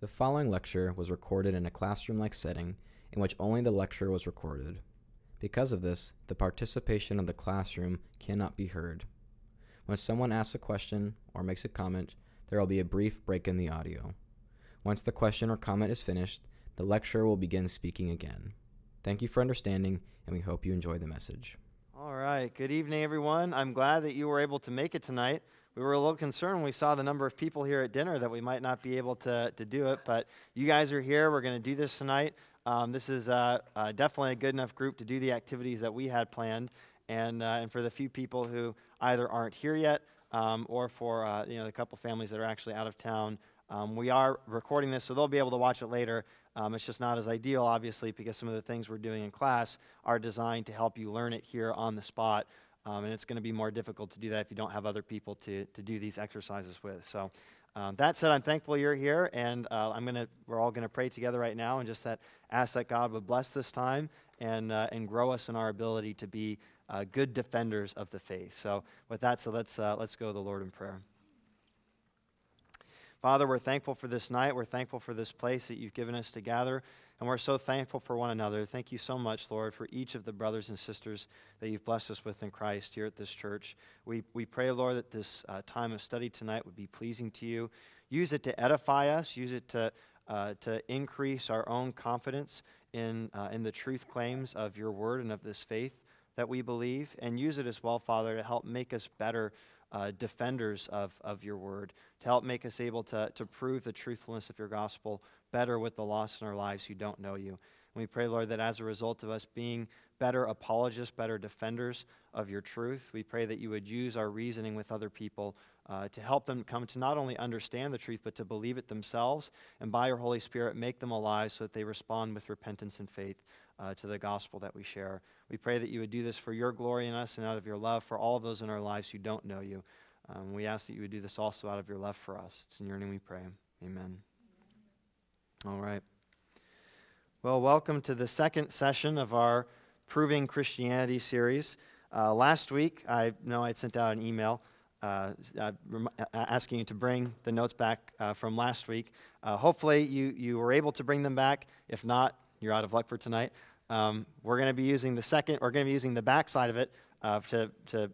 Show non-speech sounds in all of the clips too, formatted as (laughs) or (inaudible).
The following lecture was recorded in a classroom like setting in which only the lecture was recorded. Because of this, the participation of the classroom cannot be heard. When someone asks a question or makes a comment, there will be a brief break in the audio. Once the question or comment is finished, the lecturer will begin speaking again. Thank you for understanding, and we hope you enjoy the message. All right. Good evening, everyone. I'm glad that you were able to make it tonight. We were a little concerned when we saw the number of people here at dinner that we might not be able to, to do it, but you guys are here. We're going to do this tonight. Um, this is uh, uh, definitely a good enough group to do the activities that we had planned. And, uh, and for the few people who either aren't here yet um, or for uh, you know, the couple families that are actually out of town, um, we are recording this, so they'll be able to watch it later. Um, it's just not as ideal, obviously, because some of the things we're doing in class are designed to help you learn it here on the spot. Um, and it's going to be more difficult to do that if you don't have other people to, to do these exercises with. So, um, that said, I'm thankful you're here, and uh, I'm gonna, we're all going to pray together right now and just that, ask that God would bless this time and, uh, and grow us in our ability to be uh, good defenders of the faith. So, with that, so let's, uh, let's go to the Lord in prayer. Father, we're thankful for this night. We're thankful for this place that you've given us to gather. And we're so thankful for one another. Thank you so much, Lord, for each of the brothers and sisters that you've blessed us with in Christ here at this church. We, we pray, Lord, that this uh, time of study tonight would be pleasing to you. Use it to edify us, use it to, uh, to increase our own confidence in, uh, in the truth claims of your word and of this faith that we believe. And use it as well, Father, to help make us better uh, defenders of, of your word, to help make us able to, to prove the truthfulness of your gospel better with the lost in our lives who don't know you. And we pray, Lord, that as a result of us being better apologists, better defenders of your truth, we pray that you would use our reasoning with other people uh, to help them come to not only understand the truth, but to believe it themselves, and by your Holy Spirit, make them alive so that they respond with repentance and faith uh, to the gospel that we share. We pray that you would do this for your glory in us and out of your love for all of those in our lives who don't know you. Um, we ask that you would do this also out of your love for us. It's in your name we pray. Amen. All right. Well, welcome to the second session of our Proving Christianity series. Uh, last week, I know I sent out an email uh, uh, asking you to bring the notes back uh, from last week. Uh, hopefully, you, you were able to bring them back. If not, you're out of luck for tonight. Um, we're going to be using the second, we're going to be using the back side of it uh, to, to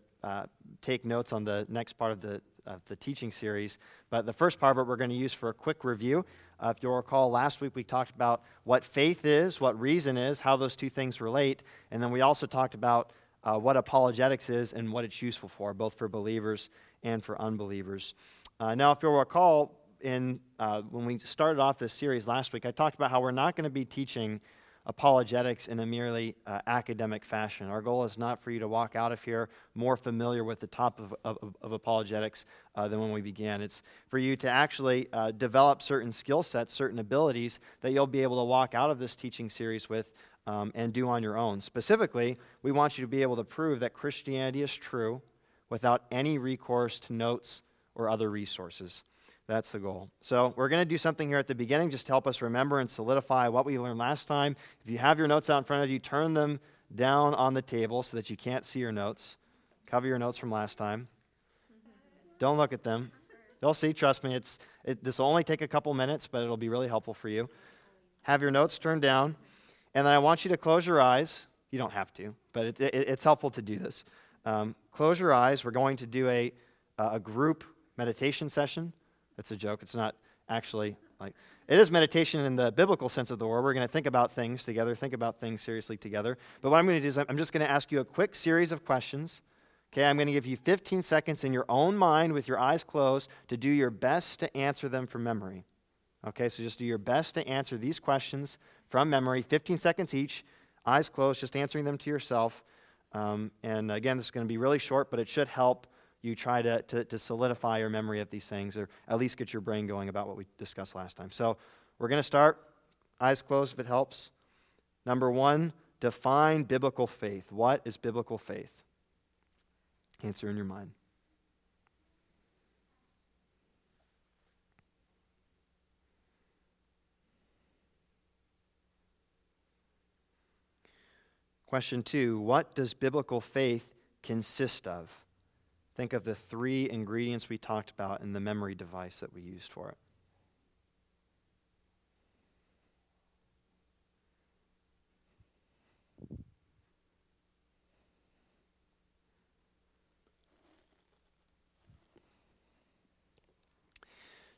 take notes on the next part of the, of the teaching series. But the first part of it we're going to use for a quick review. Uh, if you'll recall, last week we talked about what faith is, what reason is, how those two things relate, and then we also talked about uh, what apologetics is and what it's useful for, both for believers and for unbelievers. Uh, now, if you'll recall, in, uh, when we started off this series last week, I talked about how we're not going to be teaching apologetics in a merely uh, academic fashion. Our goal is not for you to walk out of here more familiar with the top of, of, of apologetics uh, than when we began. It's for you to actually uh, develop certain skill sets, certain abilities that you'll be able to walk out of this teaching series with um, and do on your own. Specifically, we want you to be able to prove that Christianity is true without any recourse to notes or other resources. That's the goal. So, we're going to do something here at the beginning just to help us remember and solidify what we learned last time. If you have your notes out in front of you, turn them down on the table so that you can't see your notes. Cover your notes from last time. Don't look at them. They'll see, trust me. It's, it, this will only take a couple minutes, but it'll be really helpful for you. Have your notes turned down, and then I want you to close your eyes. You don't have to, but it, it, it's helpful to do this. Um, close your eyes. We're going to do a, a group meditation session. It's a joke. It's not actually like it is meditation in the biblical sense of the word. We're going to think about things together, think about things seriously together. But what I'm going to do is I'm just going to ask you a quick series of questions. Okay, I'm going to give you 15 seconds in your own mind with your eyes closed to do your best to answer them from memory. Okay, so just do your best to answer these questions from memory, 15 seconds each, eyes closed, just answering them to yourself. Um, and again, this is going to be really short, but it should help you try to, to, to, solidify your memory of these things or at least get your brain going about what we discussed last time. So we're going to start, eyes closed if it helps. Number one, define biblical faith. What is biblical faith? Answer in your mind. Question two What does biblical faith consist of? Think of the three ingredients we talked about in the memory device that we used for it.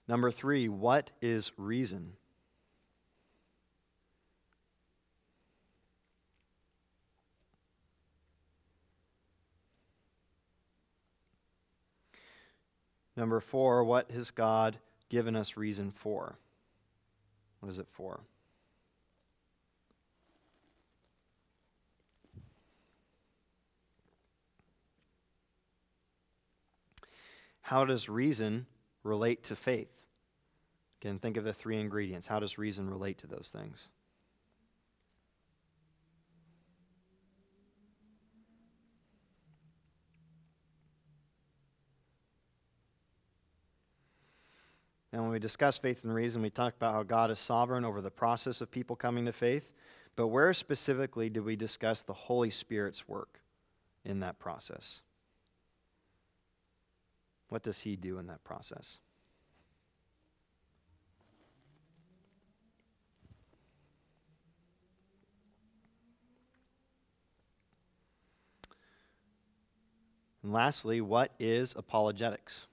Number three, what is reason? Number four, what has God given us reason for? What is it for? How does reason relate to faith? Again, think of the three ingredients. How does reason relate to those things? And when we discuss faith and reason, we talk about how God is sovereign over the process of people coming to faith. But where specifically do we discuss the Holy Spirit's work in that process? What does he do in that process? And lastly, what is apologetics?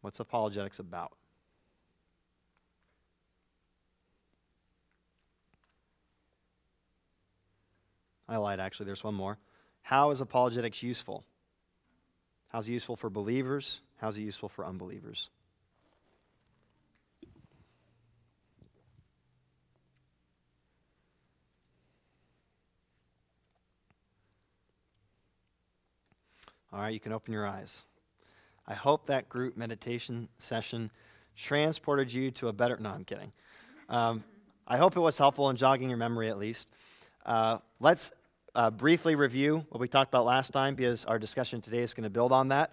What's apologetics about? I lied, actually. There's one more. How is apologetics useful? How's it useful for believers? How's it useful for unbelievers? All right, you can open your eyes. I hope that group meditation session transported you to a better. No, I'm kidding. Um, I hope it was helpful in jogging your memory at least. Uh, let's uh, briefly review what we talked about last time because our discussion today is going to build on that.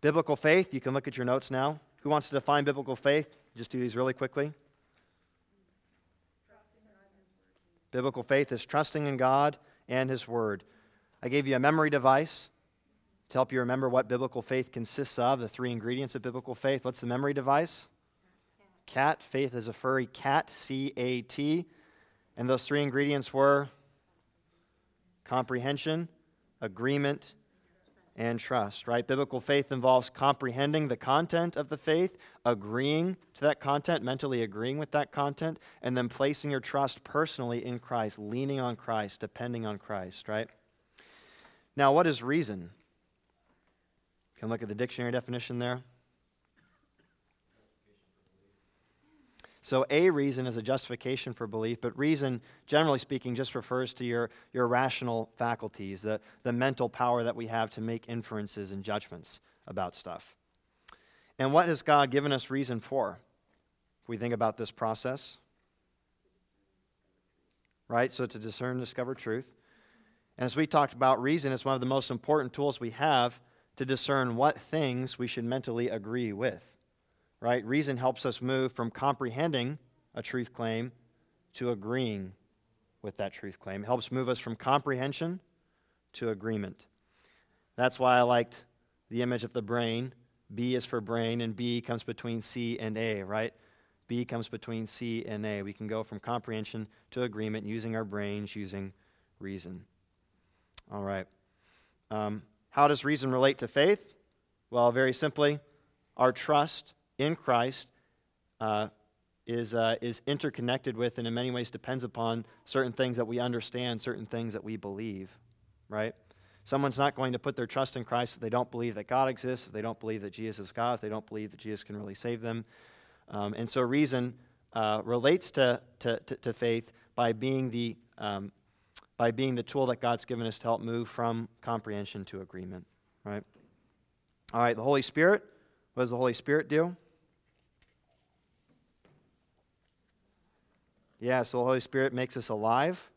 Biblical faith, you can look at your notes now. Who wants to define biblical faith? Just do these really quickly. Biblical faith is trusting in God and His Word. I gave you a memory device to help you remember what biblical faith consists of, the three ingredients of biblical faith. What's the memory device? Cat. Faith is a furry cat, C A T. And those three ingredients were comprehension, agreement, and trust, right? Biblical faith involves comprehending the content of the faith, agreeing to that content, mentally agreeing with that content, and then placing your trust personally in Christ, leaning on Christ, depending on Christ, right? Now, what is reason? Can look at the dictionary definition there. So, a reason is a justification for belief, but reason, generally speaking, just refers to your, your rational faculties, the, the mental power that we have to make inferences and judgments about stuff. And what has God given us reason for? If we think about this process, right? So, to discern, discover truth. And as we talked about, reason is one of the most important tools we have to discern what things we should mentally agree with right? Reason helps us move from comprehending a truth claim to agreeing with that truth claim. It helps move us from comprehension to agreement. That's why I liked the image of the brain. B is for brain, and B comes between C and A, right? B comes between C and A. We can go from comprehension to agreement using our brains, using reason. All right. Um, how does reason relate to faith? Well, very simply, our trust in Christ uh, is, uh, is interconnected with and in many ways depends upon certain things that we understand, certain things that we believe, right? Someone's not going to put their trust in Christ if they don't believe that God exists, if they don't believe that Jesus is God, if they don't believe that Jesus can really save them. Um, and so reason uh, relates to, to, to, to, faith by being, the, um, by being the tool that God's given us to help move from comprehension to agreement, right? All right, the Holy Spirit. What does the Holy Spirit do? Yeah, so the Holy Spirit makes us alive,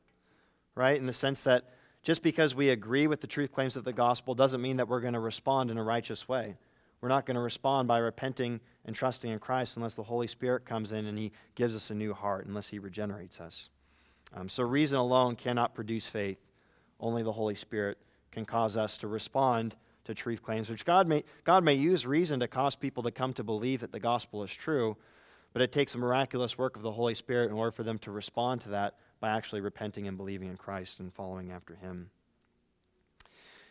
right? In the sense that just because we agree with the truth claims of the gospel doesn't mean that we're going to respond in a righteous way. We're not going to respond by repenting and trusting in Christ unless the Holy Spirit comes in and He gives us a new heart, unless He regenerates us. Um, so, reason alone cannot produce faith. Only the Holy Spirit can cause us to respond to truth claims, which God may, God may use reason to cause people to come to believe that the gospel is true, but it takes a miraculous work of the Holy Spirit in order for them to respond to that by actually repenting and believing in Christ and following after Him.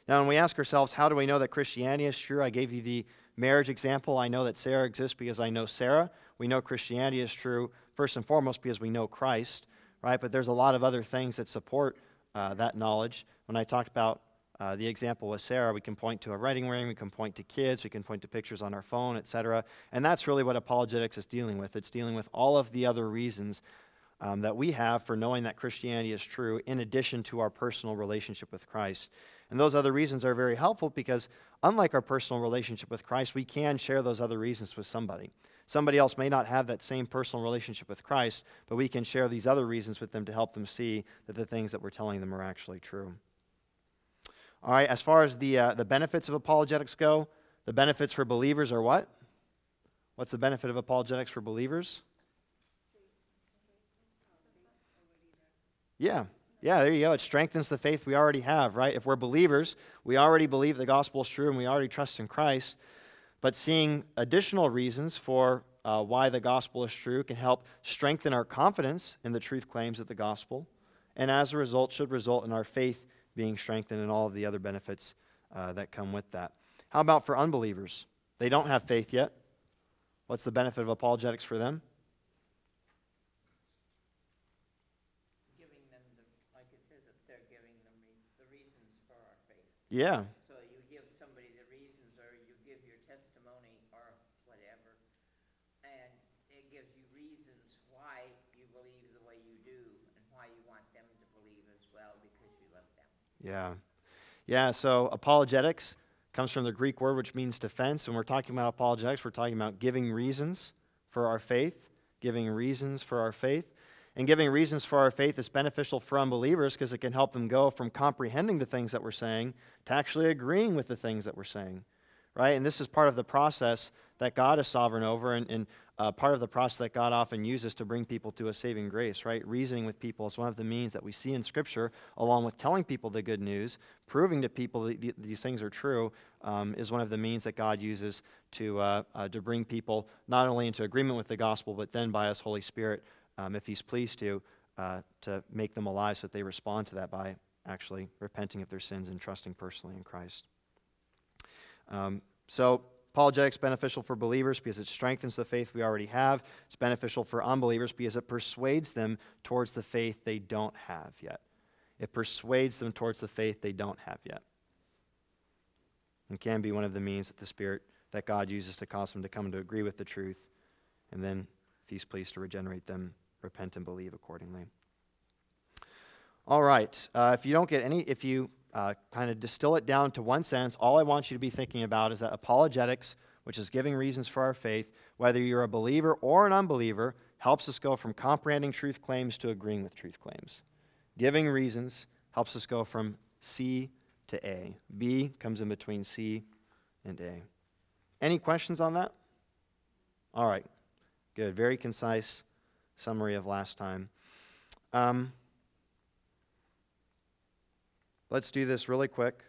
Now, when we ask ourselves, how do we know that Christianity is true? I gave you the marriage example, I know that Sarah exists because I know Sarah. We know Christianity is true, first and foremost, because we know Christ, right? But there's a lot of other things that support uh, that knowledge. When I talked about uh, the example with Sarah, we can point to a wedding ring, we can point to kids, we can point to pictures on our phone, etc. And that's really what apologetics is dealing with. It's dealing with all of the other reasons um, that we have for knowing that Christianity is true, in addition to our personal relationship with Christ. And those other reasons are very helpful because, unlike our personal relationship with Christ, we can share those other reasons with somebody. Somebody else may not have that same personal relationship with Christ, but we can share these other reasons with them to help them see that the things that we're telling them are actually true. All right, as far as the, uh, the benefits of apologetics go, the benefits for believers are what? What's the benefit of apologetics for believers? Yeah. Yeah, there you go. It strengthens the faith we already have, right? If we're believers, we already believe the gospel is true and we already trust in Christ. But seeing additional reasons for uh, why the gospel is true can help strengthen our confidence in the truth claims of the gospel. And as a result, should result in our faith being strengthened and all of the other benefits uh, that come with that. How about for unbelievers? They don't have faith yet. What's the benefit of apologetics for them? Yeah. So you give somebody the reasons, or you give your testimony, or whatever, and it gives you reasons why you believe the way you do, and why you want them to believe as well because you love them. Yeah. Yeah, so apologetics comes from the Greek word which means defense. When we're talking about apologetics, we're talking about giving reasons for our faith, giving reasons for our faith. And giving reasons for our faith is beneficial for unbelievers because it can help them go from comprehending the things that we're saying to actually agreeing with the things that we're saying. Right? And this is part of the process that God is sovereign over and, and uh, part of the process that God often uses to bring people to a saving grace, right? Reasoning with people is one of the means that we see in Scripture, along with telling people the good news, proving to people that these things are true, um, is one of the means that God uses to, uh, uh, to bring people not only into agreement with the gospel, but then by His Holy Spirit um, if he's pleased to, uh, to make them alive so that they respond to that by actually repenting of their sins and trusting personally in Christ. Um, so, apologetics beneficial for believers because it strengthens the faith we already have. It's beneficial for unbelievers because it persuades them towards the faith they don't have yet. It persuades them towards the faith they don't have yet. And can be one of the means that the Spirit that God uses to cause them to come to agree with the truth, and then, if He's pleased to regenerate them, repent and believe accordingly. All right. Uh, if you don't get any, if you uh, kind of distill it down to one sense, all I want you to be thinking about is that apologetics, which is giving reasons for our faith, whether you're a believer or an unbeliever, helps us go from comprehending truth claims to agreeing with truth claims. Giving reasons helps us go from C to A. B comes in between C and A. Any questions on that? All right. Good. Very concise summary of last time. Um, let's do this really quick.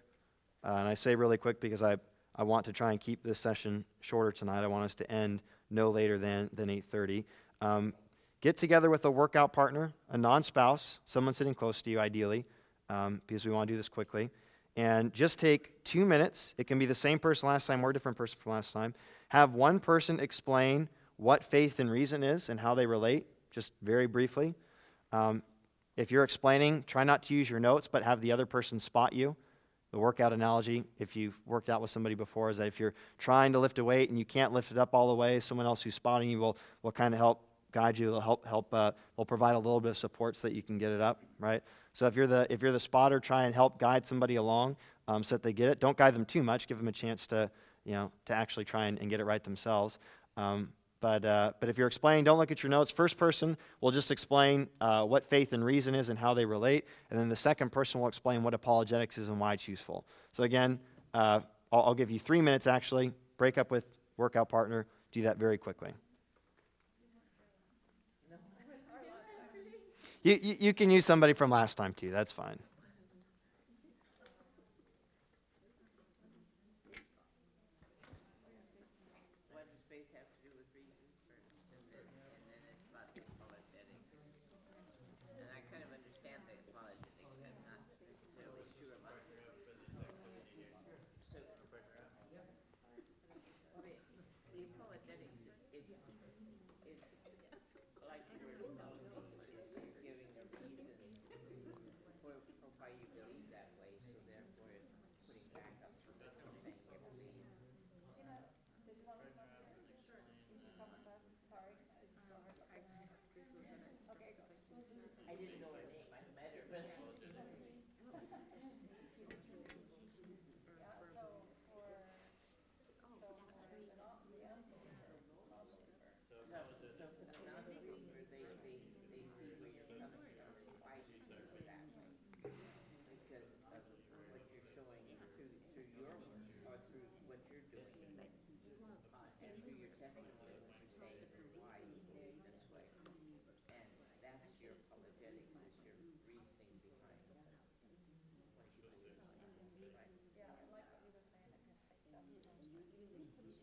Uh, and I say really quick because I, I want to try and keep this session shorter tonight. I want us to end no later than, than 8.30. Um, get together with a workout partner, a non-spouse, someone sitting close to you ideally, um, because we want to do this quickly. And just take two minutes. It can be the same person last time or a different person from last time. Have one person explain what faith and reason is and how they relate just very briefly. Um, if you're explaining, try not to use your notes, but have the other person spot you. The workout analogy, if you've worked out with somebody before, is that if you're trying to lift a weight and you can't lift it up all the way, someone else who's spotting you will, will kind of help guide you. They'll help help. Uh, will provide a little bit of support so that you can get it up, right? So if you're the if you're the spotter, try and help guide somebody along um, so that they get it. Don't guide them too much. Give them a chance to you know to actually try and, and get it right themselves. Um, but, uh, but if you're explaining, don't look at your notes. First person will just explain uh, what faith and reason is and how they relate. And then the second person will explain what apologetics is and why it's useful. So again, uh, I'll, I'll give you three minutes actually. Break up with workout partner. Do that very quickly. You, you, you can use somebody from last time too. That's fine.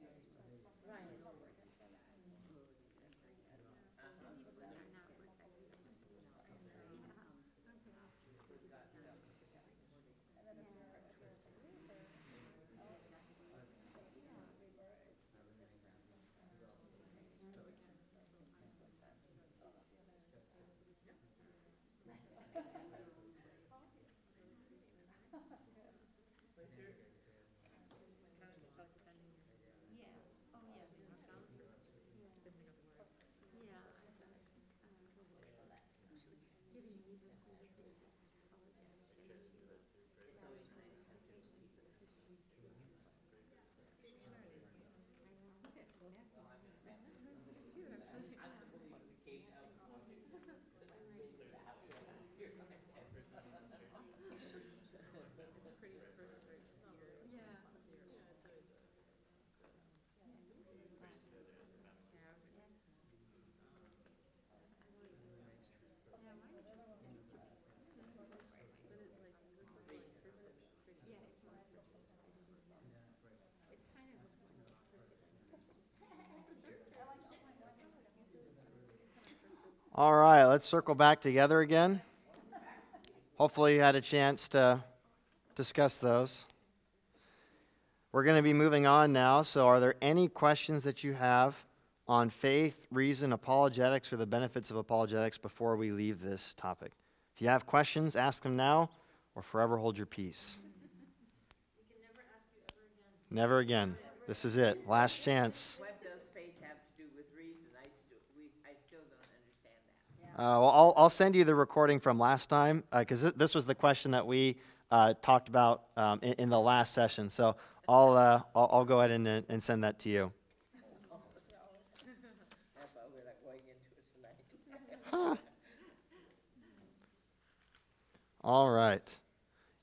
Yes. All right, let's circle back together again. Hopefully, you had a chance to discuss those. We're going to be moving on now. So, are there any questions that you have on faith, reason, apologetics, or the benefits of apologetics before we leave this topic? If you have questions, ask them now or forever hold your peace. Never again. This is it. Last chance. What does faith have to do with reason? I still, we, I still don't understand that. Uh, well, I'll, I'll send you the recording from last time because th- this was the question that we uh, talked about um, in, in the last session. So I'll, uh, I'll, I'll go ahead and, uh, and send that to you. All right.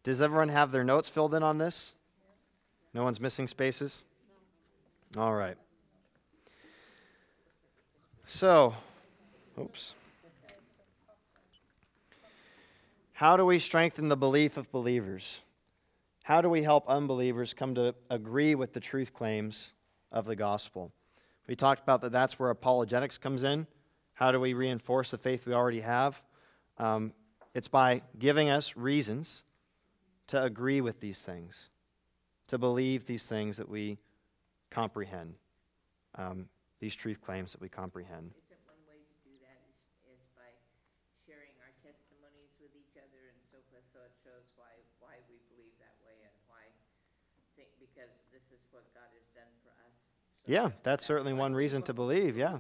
Does everyone have their notes filled in on this? No one's missing spaces? All right. So, oops. How do we strengthen the belief of believers? How do we help unbelievers come to agree with the truth claims of the gospel? We talked about that that's where apologetics comes in. How do we reinforce the faith we already have? Um, it's by giving us reasons to agree with these things, to believe these things that we comprehend, um, these truth claims that we comprehend. Isn't one way to do that is, is by sharing our testimonies with each other and so forth, so it shows why, why we believe that way and why, think, because this is what God has done for us. So Yeah, that's certainly one reason to believe, yeah.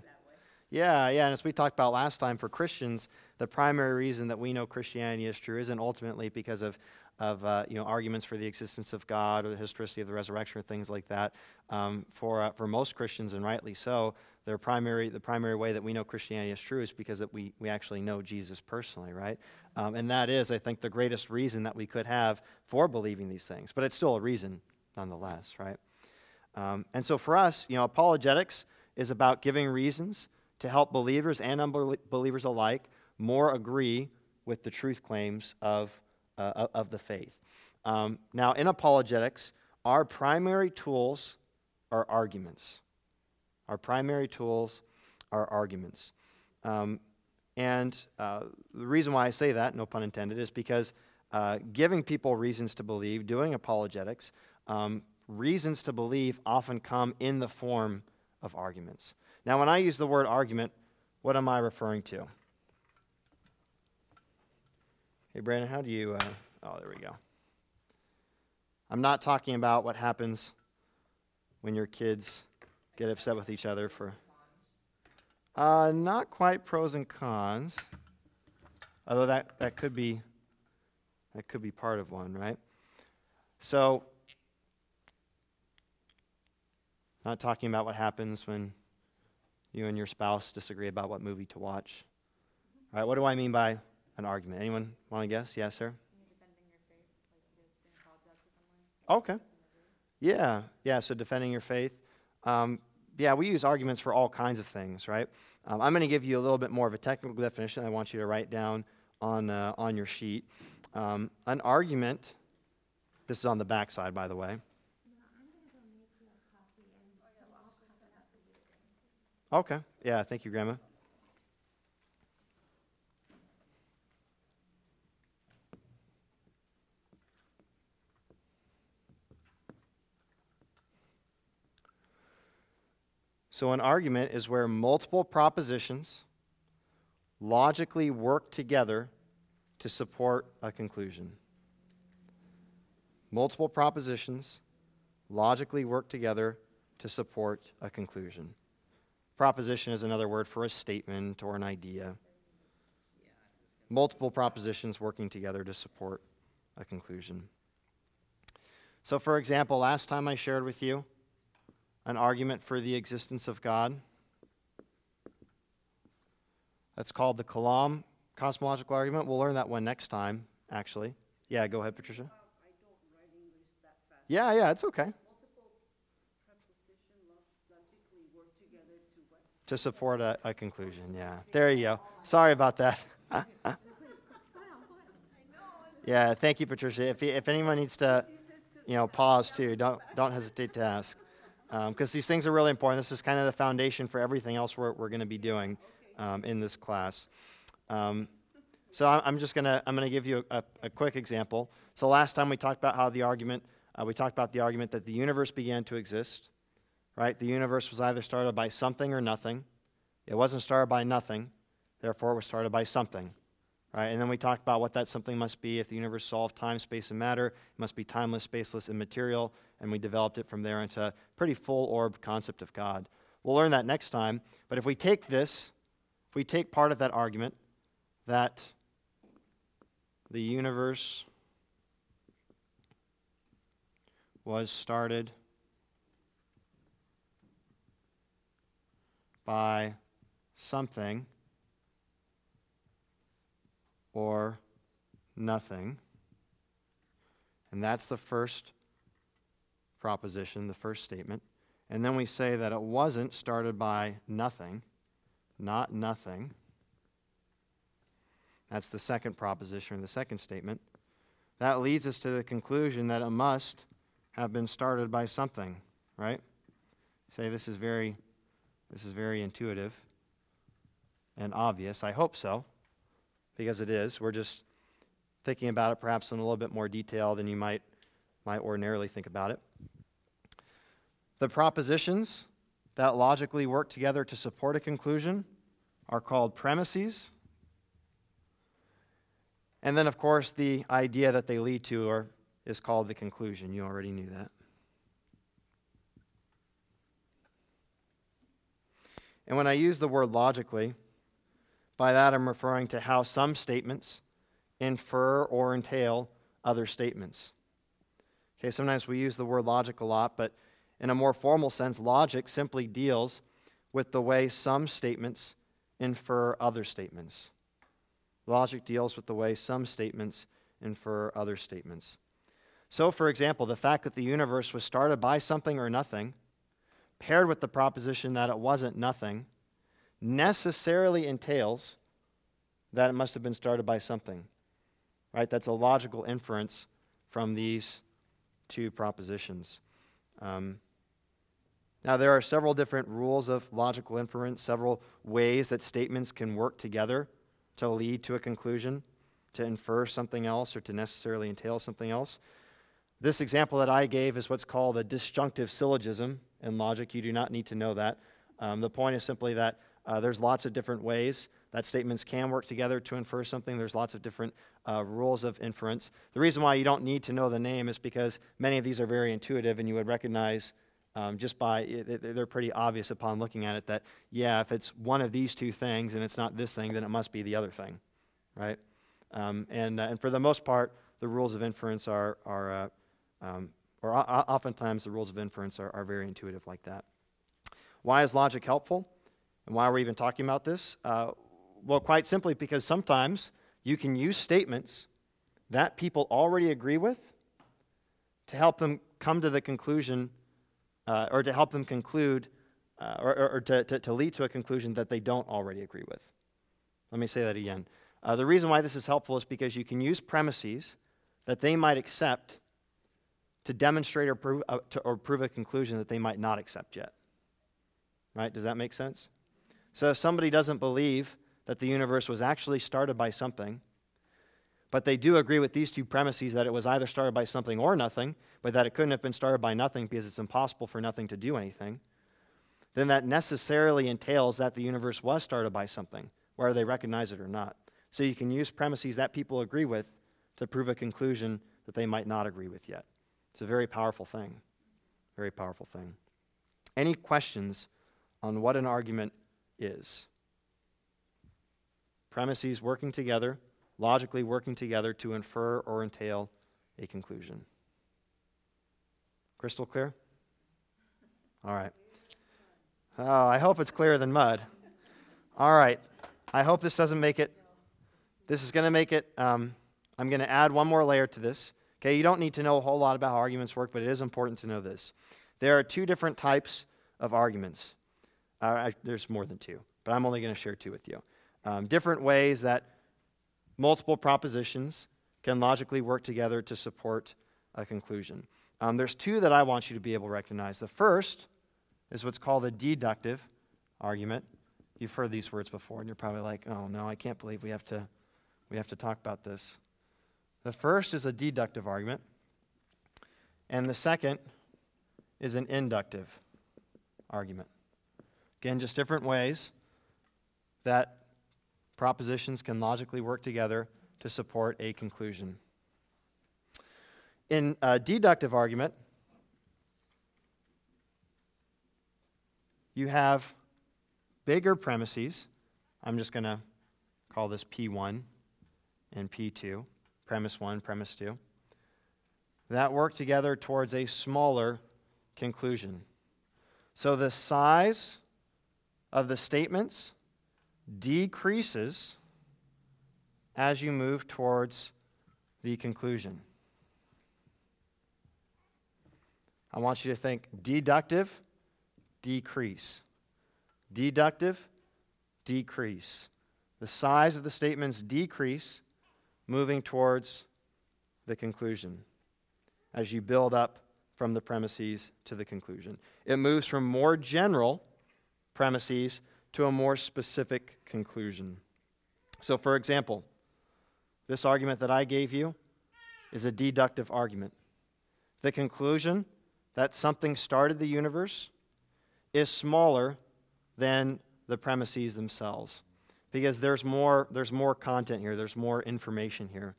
Yeah, yeah, and as we talked about last time, for Christians, the primary reason that we know Christianity is true isn't ultimately because of, of uh, you know, arguments for the existence of God or the historicity of the resurrection or things like that. Um, for, uh, for most Christians, and rightly so, their primary, the primary way that we know Christianity is true is because that we, we actually know Jesus personally, right? Um, and that is, I think, the greatest reason that we could have for believing these things. But it's still a reason nonetheless, right? Um, and so for us, you know, apologetics is about giving reasons to help believers and unbelievers alike more agree with the truth claims of, uh, of the faith. Um, now, in apologetics, our primary tools are arguments. Our primary tools are arguments. Um, and uh, the reason why I say that, no pun intended, is because uh, giving people reasons to believe, doing apologetics, um, reasons to believe often come in the form of arguments. Now, when I use the word argument, what am I referring to? Hey, Brandon, how do you. Uh, oh, there we go. I'm not talking about what happens when your kids get upset with each other for. Uh, not quite pros and cons, although that, that could be that could be part of one, right? So, not talking about what happens when you and your spouse disagree about what movie to watch. All right, what do I mean by an argument? Anyone want to guess? Yes, sir? Okay. Yeah, yeah, so defending your faith. Um, yeah, we use arguments for all kinds of things, right? Um, I'm going to give you a little bit more of a technical definition I want you to write down on, uh, on your sheet. Um, an argument, this is on the back side, by the way. Okay, yeah, thank you, Grandma. So, an argument is where multiple propositions logically work together to support a conclusion. Multiple propositions logically work together to support a conclusion. Proposition is another word for a statement or an idea. Multiple propositions working together to support a conclusion. So, for example, last time I shared with you, an argument for the existence of God. That's called the Kalam cosmological argument. We'll learn that one next time, actually. Yeah, go ahead, Patricia. Yeah, yeah, it's okay. To support a, a conclusion, yeah. There you go. Sorry about that. (laughs) yeah, thank you, Patricia. If, if anyone needs to, you know, pause too, don't, don't hesitate to ask because um, these things are really important. This is kind of the foundation for everything else we're, we're going to be doing um, in this class. Um, so I'm just going to I'm going to give you a, a, quick example. So last time we talked about how the argument uh, we talked about the argument that the universe began to exist. Right? The universe was either started by something or nothing. It wasn't started by nothing, therefore it was started by something. Right? And then we talked about what that something must be. If the universe solved time, space, and matter, it must be timeless, spaceless, and material. and we developed it from there into a pretty full orb concept of God. We'll learn that next time. But if we take this, if we take part of that argument that the universe was started by something or nothing. And that's the first proposition, the first statement. And then we say that it wasn't started by nothing, not nothing. That's the second proposition, the second statement. That leads us to the conclusion that it must have been started by something, right? Say this is very this is very intuitive and obvious. I hope so because it is. We're just thinking about it perhaps in a little bit more detail than you might, might ordinarily think about it. The propositions that logically work together to support a conclusion are called premises. And then, of course, the idea that they lead to are, is called the conclusion. You already knew that. And when I use the word logically, by that, I'm referring to how some statements infer or entail other statements. Okay, sometimes we use the word logic a lot, but in a more formal sense, logic simply deals with the way some statements infer other statements. Logic deals with the way some statements infer other statements. So, for example, the fact that the universe was started by something or nothing, paired with the proposition that it wasn't nothing, necessarily entails that it must have been started by something. Right? That's a logical inference from these two propositions. Um, now, there are several different rules of logical inference, several ways that statements can work together to lead to a conclusion, to infer something else, or to necessarily entail something else. This example that I gave is what's called a disjunctive syllogism in logic. You do not need to know that. Um, the point is simply that Uh, there's lots of different ways that statements can work together to infer something. There's lots of different uh, rules of inference. The reason why you don't need to know the name is because many of these are very intuitive and you would recognize um, just by, they're pretty obvious upon looking at it that, yeah, if it's one of these two things and it's not this thing, then it must be the other thing, right? Um, and, uh, and for the most part, the rules of inference are, are uh, um, or oftentimes the rules of inference are, are very intuitive like that. Why is logic helpful? And why are we even talking about this? Uh, well, quite simply because sometimes you can use statements that people already agree with to help them come to the conclusion, uh, or to help them conclude, uh, or, or, or to, to, to, lead to a conclusion that they don't already agree with. Let me say that again. Uh, the reason why this is helpful is because you can use premises that they might accept to demonstrate or prove, uh, to, or prove a conclusion that they might not accept yet. Right? Does that make sense? So if somebody doesn't believe that the universe was actually started by something, but they do agree with these two premises that it was either started by something or nothing, but that it couldn't have been started by nothing because it's impossible for nothing to do anything, then that necessarily entails that the universe was started by something, whether they recognize it or not. So you can use premises that people agree with to prove a conclusion that they might not agree with yet. It's a very powerful thing. Very powerful thing. Any questions on what an argument is? Premises working together, logically working together to infer or entail a conclusion. Crystal clear? All right. Oh, I hope it's clearer than mud. All right. I hope this doesn't make it. This is going to make it. Um, I'm going to add one more layer to this. Okay, you don't need to know a whole lot about how arguments work, but it is important to know this. There are two different types of arguments. Uh, I, there's more than two, but I'm only going to share two with you. Um, different ways that multiple propositions can logically work together to support a conclusion. Um, there's two that I want you to be able to recognize. The first is what's called a deductive argument. You've heard these words before, and you're probably like, "Oh no, I can't believe we have to, we have to talk about this." The first is a deductive argument, and the second is an inductive argument. Again, just different ways that propositions can logically work together to support a conclusion. In a deductive argument, you have bigger premises. I'm just going to call this P1 and P2 premise one, premise two, that work together towards a smaller conclusion. So the size of the statements decreases as you move towards the conclusion. I want you to think deductive, decrease. Deductive, decrease. The size of the statements decrease moving towards the conclusion as you build up from the premises to the conclusion. It moves from more general premises to a more specific conclusion. So, for example, this argument that I gave you is a deductive argument. The conclusion that something started the universe is smaller than the premises themselves because there's more, there's more content here, there's more information here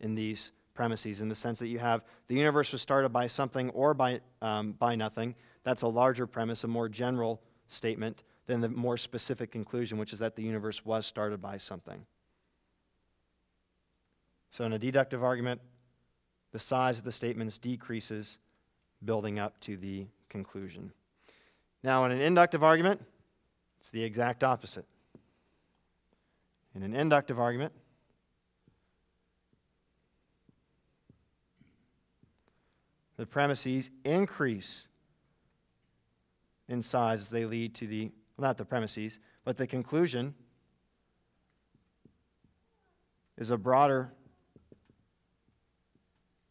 in these premises in the sense that you have the universe was started by something or by, um, by nothing. That's a larger premise, a more general statement than the more specific conclusion, which is that the universe was started by something. So, in a deductive argument, the size of the statements decreases, building up to the conclusion. Now, in an inductive argument, it's the exact opposite. In an inductive argument, the premises increase in size as they lead to the, well, not the premises, but the conclusion is a broader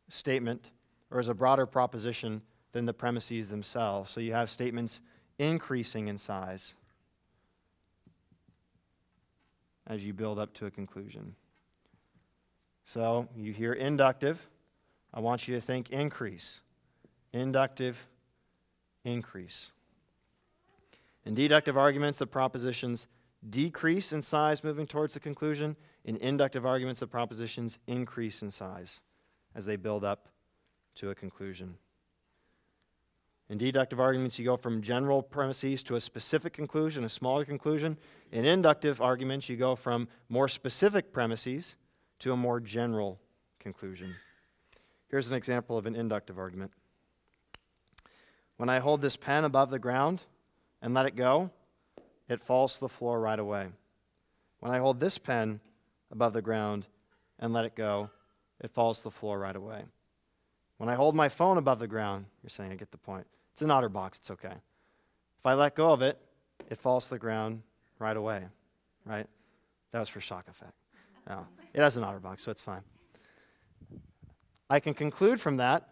statement or is a broader proposition than the premises themselves. So you have statements increasing in size as you build up to a conclusion. So you hear inductive. I want you to think increase. Inductive, increase. In deductive arguments, the propositions decrease in size moving towards the conclusion, In inductive arguments the propositions increase in size as they build up to a conclusion. In deductive arguments, you go from general premises to a specific conclusion, a smaller conclusion. In inductive arguments, you go from more specific premises to a more general conclusion. Here's an example of an inductive argument. When I hold this pen above the ground and let it go, it falls to the floor right away. When I hold this pen above the ground and let it go, it falls to the floor right away. When I hold my phone above the ground, you're saying I get the point. It's an OtterBox, it's okay. If I let go of it, it falls to the ground right away, right? That was for shock effect. No, it has an OtterBox, so it's fine. I can conclude from that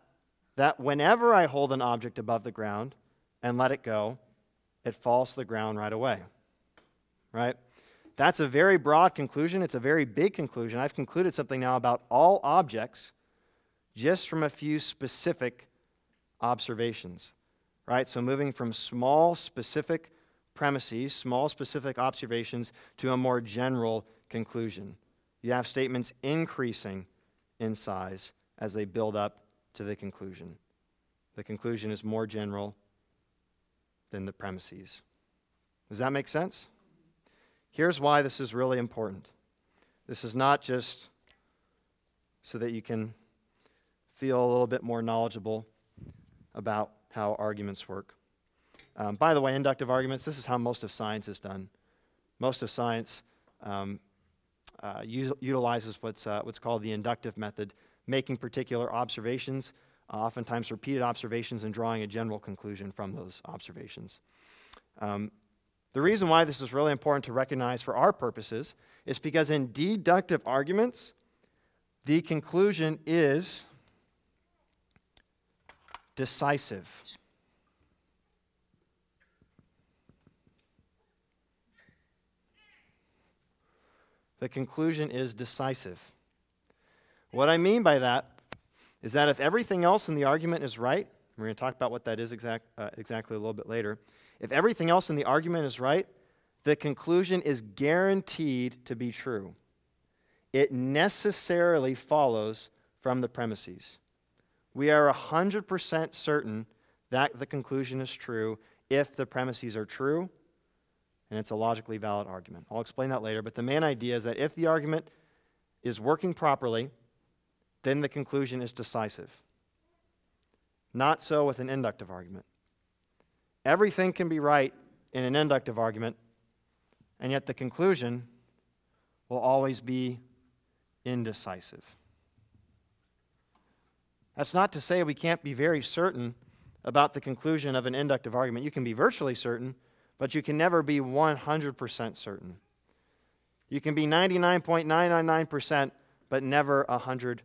that whenever I hold an object above the ground and let it go, it falls to the ground right away. Right? That's a very broad conclusion. It's a very big conclusion. I've concluded something now about all objects just from a few specific observations right? So moving from small, specific premises, small, specific observations, to a more general conclusion. You have statements increasing in size as they build up to the conclusion. The conclusion is more general than the premises. Does that make sense? Here's why this is really important. This is not just so that you can feel a little bit more knowledgeable about how arguments work. Um, by the way, inductive arguments, this is how most of science is done. Most of science um, uh, u- utilizes what's, uh, what's called the inductive method, making particular observations, uh, oftentimes repeated observations, and drawing a general conclusion from those observations. Um, the reason why this is really important to recognize for our purposes is because in deductive arguments, the conclusion is decisive. The conclusion is decisive. What I mean by that is that if everything else in the argument is right, we're going to talk about what that is exact, uh, exactly a little bit later. If everything else in the argument is right, the conclusion is guaranteed to be true. It necessarily follows from the premises. We are 100% certain that the conclusion is true if the premises are true and it's a logically valid argument. I'll explain that later, but the main idea is that if the argument is working properly, then the conclusion is decisive. Not so with an inductive argument. Everything can be right in an inductive argument, and yet the conclusion will always be indecisive. That's not to say we can't be very certain about the conclusion of an inductive argument. You can be virtually certain, but you can never be 100% certain. You can be 99.999%, but never 100%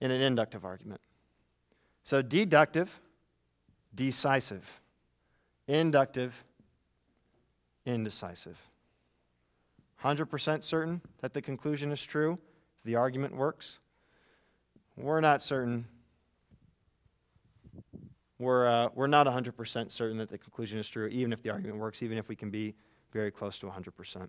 in an inductive argument. So, deductive, decisive. Inductive, indecisive. 100% certain that the conclusion is true, the argument works. We're not certain. We're, uh, we're not 100% certain that the conclusion is true, even if the argument works, even if we can be very close to 100%.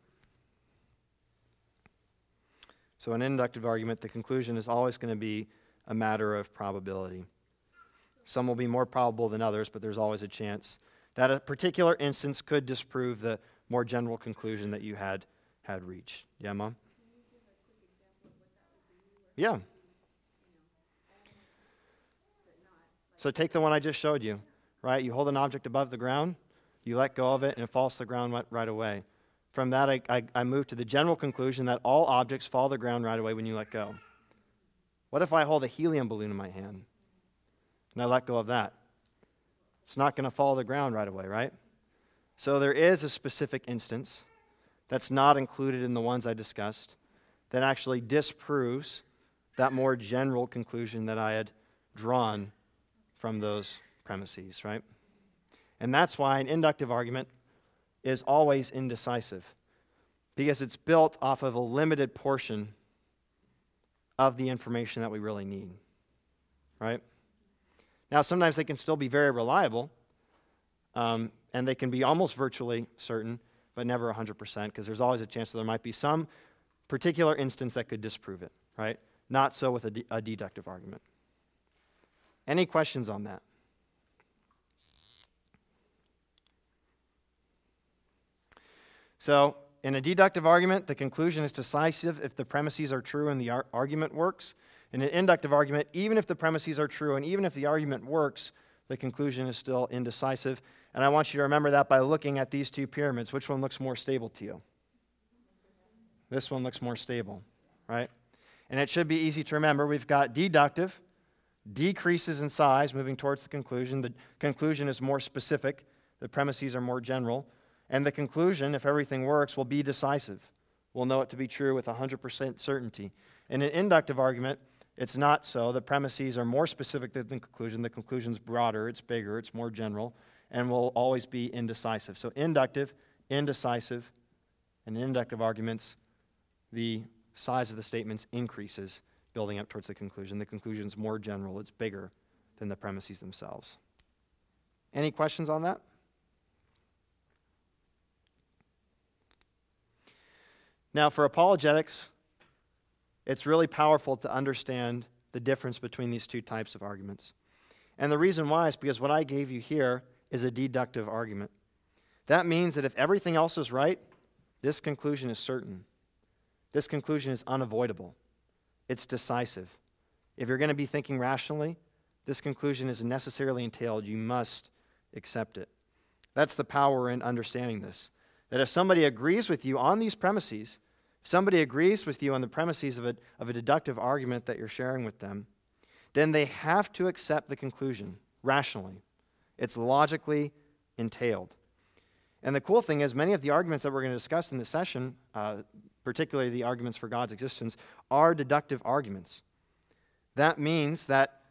So, an inductive argument, the conclusion is always going to be a matter of probability. Some will be more probable than others, but there's always a chance that a particular instance could disprove the more general conclusion that you had, had reached. Yeah, Mom? Yeah. So take the one I just showed you, right? You hold an object above the ground, you let go of it, and it falls to the ground right away. From that, I, I, I move to the general conclusion that all objects fall to the ground right away when you let go. What if I hold a helium balloon in my hand and I let go of that? It's not going to fall to the ground right away, right? So there is a specific instance that's not included in the ones I discussed that actually disproves that more general conclusion that I had drawn from those premises, right? And that's why an inductive argument is always indecisive, because it's built off of a limited portion of the information that we really need, right? Now, sometimes they can still be very reliable, um, and they can be almost virtually certain, but never 100%, because there's always a chance that there might be some particular instance that could disprove it, right? Not so with a, de- a deductive argument. Any questions on that? So, in a deductive argument, the conclusion is decisive if the premises are true and the ar- argument works. In an inductive argument, even if the premises are true and even if the argument works, the conclusion is still indecisive. And I want you to remember that by looking at these two pyramids. Which one looks more stable to you? This one looks more stable, right? And it should be easy to remember. We've got deductive, decreases in size, moving towards the conclusion. The conclusion is more specific, the premises are more general. And the conclusion, if everything works, will be decisive. We'll know it to be true with 100% certainty. In an inductive argument, it's not so. The premises are more specific than the conclusion. The conclusion's broader, it's bigger, it's more general, and will always be indecisive. So, inductive, indecisive, and in inductive arguments, the size of the statements increases building up towards the conclusion. The conclusion is more general, it's bigger than the premises themselves. Any questions on that? Now, for apologetics, it's really powerful to understand the difference between these two types of arguments. And the reason why is because what I gave you here is a deductive argument. That means that if everything else is right, this conclusion is certain. This conclusion is unavoidable. It's decisive. If you're going to be thinking rationally, this conclusion is necessarily entailed. You must accept it. That's the power in understanding this. That if somebody agrees with you on these premises, if somebody agrees with you on the premises of a, of a deductive argument that you're sharing with them, then they have to accept the conclusion rationally. It's logically entailed. And the cool thing is, many of the arguments that we're going to discuss in this session, uh, particularly the arguments for God's existence, are deductive arguments. That means that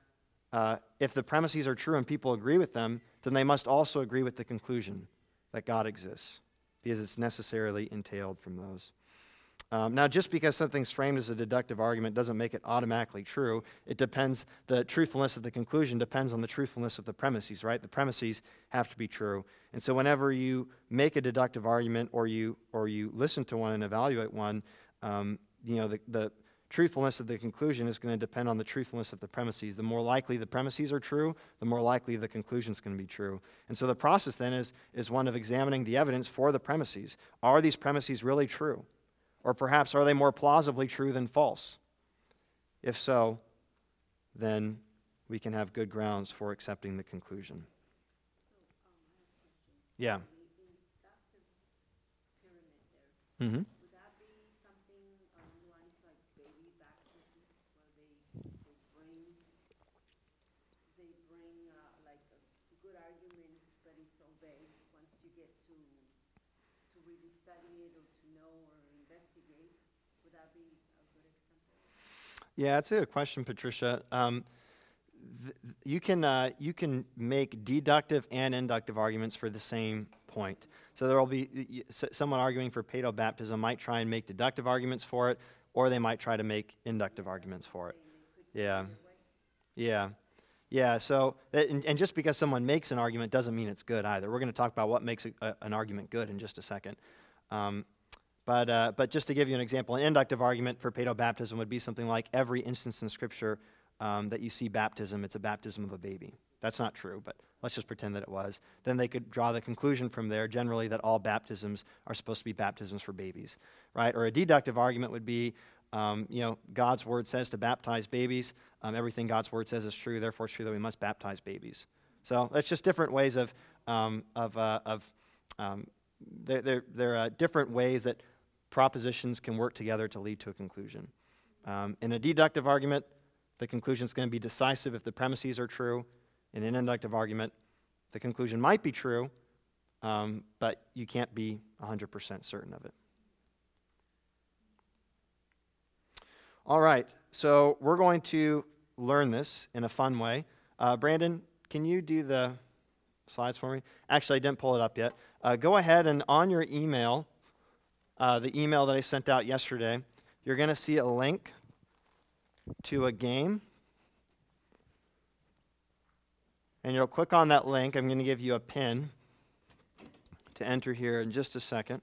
uh, if the premises are true and people agree with them, then they must also agree with the conclusion that God exists, because it's necessarily entailed from those. Um, now, just because something's framed as a deductive argument doesn't make it automatically true. It depends, the truthfulness of the conclusion depends on the truthfulness of the premises, right? The premises have to be true. And so, whenever you make a deductive argument or you, or you listen to one and evaluate one, um, you know, the, the truthfulness of the conclusion is going to depend on the truthfulness of the premises. The more likely the premises are true, the more likely the conclusion is going to be true. And so, the process then is, is one of examining the evidence for the premises. Are these premises really true? Or perhaps are they more plausibly true than false? If so, then we can have good grounds for accepting the conclusion. Yeah. Mm-hmm. Yeah, that's a good question, Patricia. Um, th- you, can, uh, you can make deductive and inductive arguments for the same point. So there will be someone arguing for paedo baptism might try and make deductive arguments for it, or they might try to make inductive arguments for it. Yeah. Yeah. Yeah, so, and, and, just because someone makes an argument doesn't mean it's good either. We're going to talk about what makes a, a, an argument good in just a second. Um, but, uh, but just to give you an example, an inductive argument for paedobaptism would be something like every instance in Scripture um, that you see baptism, it's a baptism of a baby. That's not true, but let's just pretend that it was. Then they could draw the conclusion from there, generally, that all baptisms are supposed to be baptisms for babies, right? Or a deductive argument would be, um, you know, God's word says to baptize babies. Um, everything God's word says is true, therefore it's true that we must baptize babies. So that's just different ways of, um, of, uh, of um, there, there, there are different ways that propositions can work together to lead to a conclusion. Um, in a deductive argument, the conclusion is going to be decisive if the premises are true. In an inductive argument, the conclusion might be true, um, but you can't be 100% certain of it. All right, so we're going to learn this in a fun way. Uh, Brandon, can you do the slides for me? Actually, I didn't pull it up yet. Uh, go ahead and on your email, uh, the email that I sent out yesterday, you're going to see a link to a game. And you'll click on that link. I'm going to give you a pin to enter here in just a second.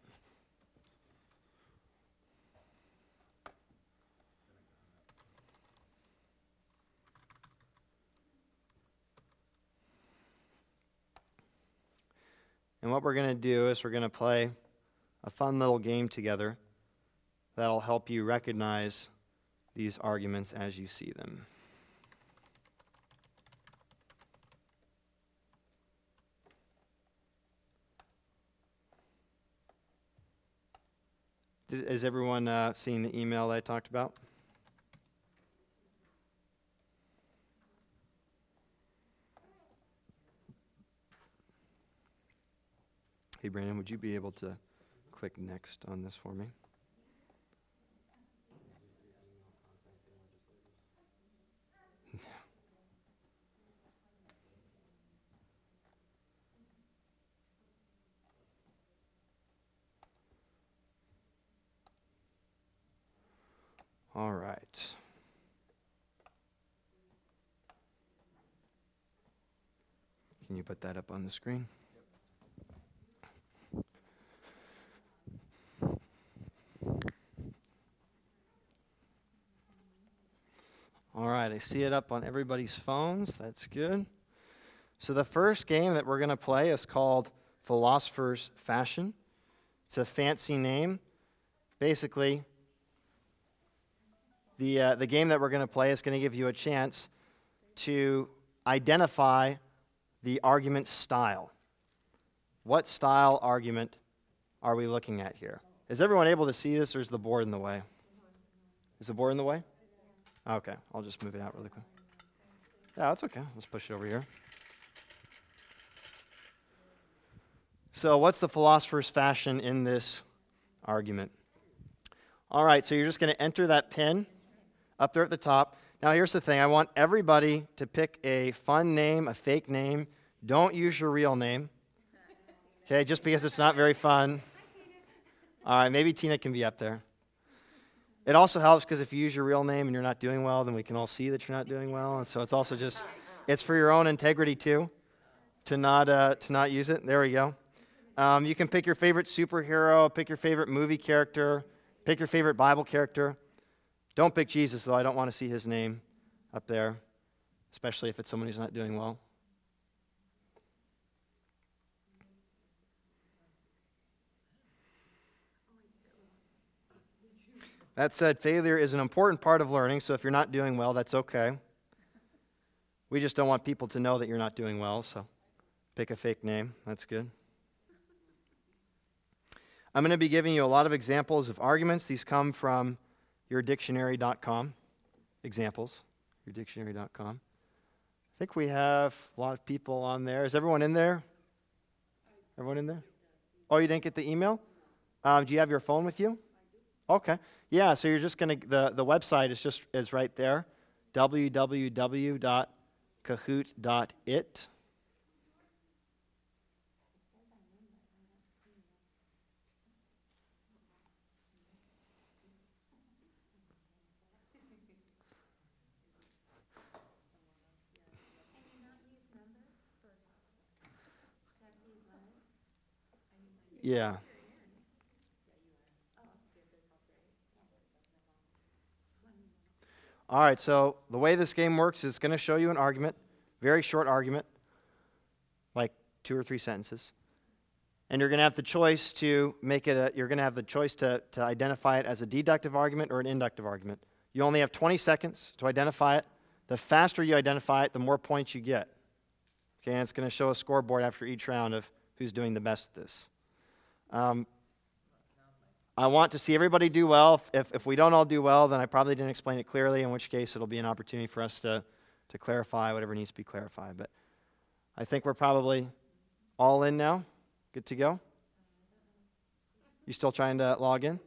And what we're going to do is we're going to play a fun little game together that'll help you recognize these arguments as you see them. Is everyone uh, seeing the email that I talked about? Hey, Brandon, would you be able to click next on this for me? (laughs) All right. Can you put that up on the screen? All right, I see it up on everybody's phones. That's good. So, the first game that we're going to play is called Philosopher's Fashion. It's a fancy name. Basically, the, uh, the game that we're going to play is going to give you a chance to identify the argument style. What style argument are we looking at here? Is everyone able to see this, or is the board in the way? Is the board in the way? Okay, I'll just move it out really quick. Yeah, that's okay. Let's push it over here. So, what's the philosopher's fashion in this argument? All right, so you're just going to enter that pin up there at the top. Now, here's the thing I want everybody to pick a fun name, a fake name. Don't use your real name, okay, just because it's not very fun. All right, maybe Tina can be up there. It also helps because if you use your real name and you're not doing well, then we can all see that you're not doing well. And so it's also just, it's for your own integrity too, to not, uh, to not use it. There we go. Um, you can pick your favorite superhero, pick your favorite movie character, pick your favorite Bible character. Don't pick Jesus, though. I don't want to see his name up there, especially if it's someone who's not doing well. That said, failure is an important part of learning, so if you're not doing well, that's okay. We just don't want people to know that you're not doing well, so pick a fake name. That's good. I'm going to be giving you a lot of examples of arguments. These come from yourdictionary.com. Examples, yourdictionary.com. I think we have a lot of people on there. Is everyone in there? Everyone in there? Oh, you didn't get the email? Um, do you have your phone with you? Okay. Yeah, so you're just going to, the, the website is just, is right there www.kahoot.it. Yeah. All right, so the way this game works is going to show you an argument, very short argument, like two or three sentences. And you're going to have the choice to make it a, you're going to have the choice to, to identify it as a deductive argument or an inductive argument. You only have 20 seconds to identify it. The faster you identify it, the more points you get. Okay, and it's going to show a scoreboard after each round of who's doing the best at this. Um, I want to see everybody do well. If, if we don't all do well, then I probably didn't explain it clearly, in which case it'll be an opportunity for us to, to clarify whatever needs to be clarified. But I think we're probably all in now. Good to go? You still trying to log in?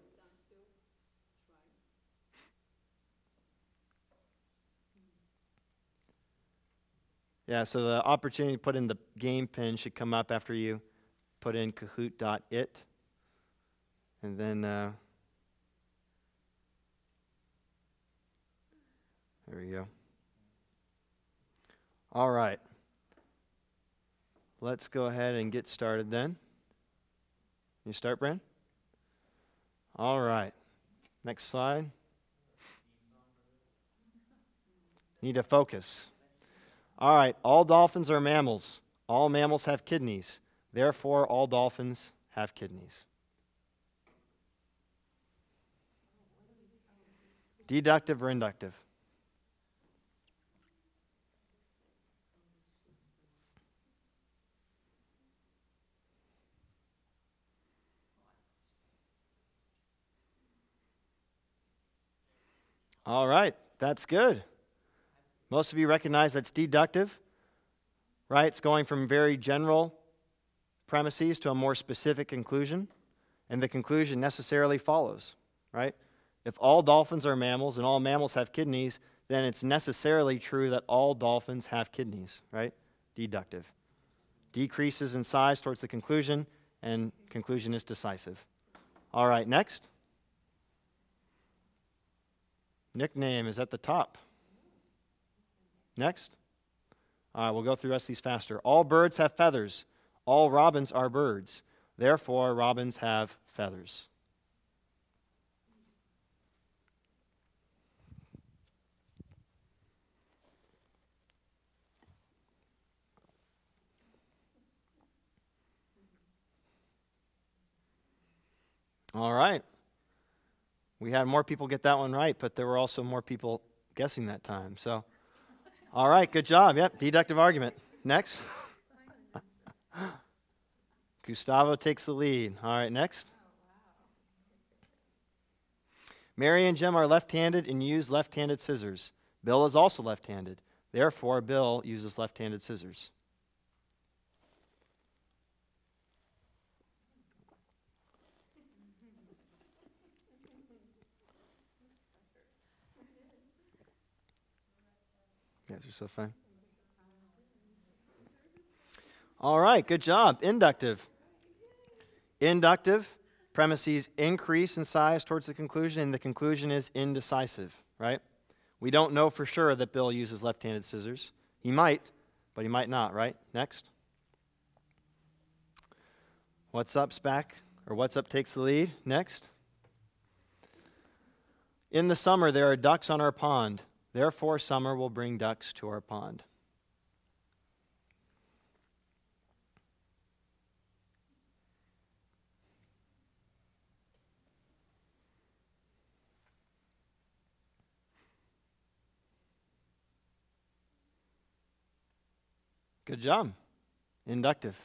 Yeah, so the opportunity to put in the game pin should come up after you put in kahoot.it. And then, uh, there we go. All right. Let's go ahead and get started then. You start, Brand? All right. Next slide. Need to focus. All right. All dolphins are mammals. All mammals have kidneys. Therefore, all dolphins have kidneys. Deductive or inductive? All right, that's good. Most of you recognize that's deductive, right? It's going from very general premises to a more specific conclusion, and the conclusion necessarily follows, right? If all dolphins are mammals and all mammals have kidneys, then it's necessarily true that all dolphins have kidneys, right? Deductive. Decreases in size towards the conclusion, and conclusion is decisive. All right, next. Nickname is at the top. Next. All right, we'll go through the rest of these faster. All birds have feathers. All robins are birds. Therefore, robins have feathers. All right. We had more people get that one right, but there were also more people guessing that time. So, all right, good job. Yep, deductive argument. Next. (laughs) Gustavo takes the lead. All right, next. Mary and Jim are left handed and use left handed scissors. Bill is also left handed. Therefore, Bill uses left handed scissors. You guys are so fun. All right, good job. Inductive. Inductive premises increase in size towards the conclusion, and the conclusion is indecisive, right? We don't know for sure that Bill uses left handed scissors. He might, but he might not, right? Next. What's up, SPAC? Or what's up takes the lead? Next. In the summer, there are ducks on our pond. Therefore, summer will bring ducks to our pond. Good job. Inductive.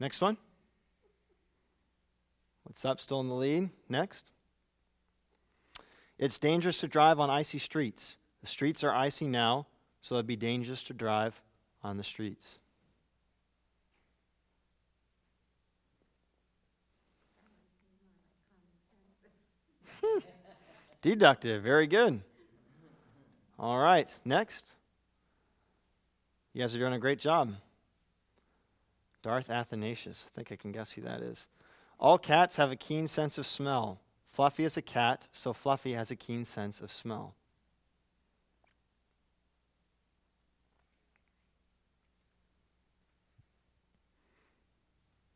Next one. What's up? Still in the lead. Next. It's dangerous to drive on icy streets. The streets are icy now, so it'd be dangerous to drive on the streets. Hmm. Deductive. Very good. All right. Next. You guys are doing a great job. Darth Athanasius. I think I can guess who that is. All cats have a keen sense of smell. Fluffy is a cat, so Fluffy has a keen sense of smell.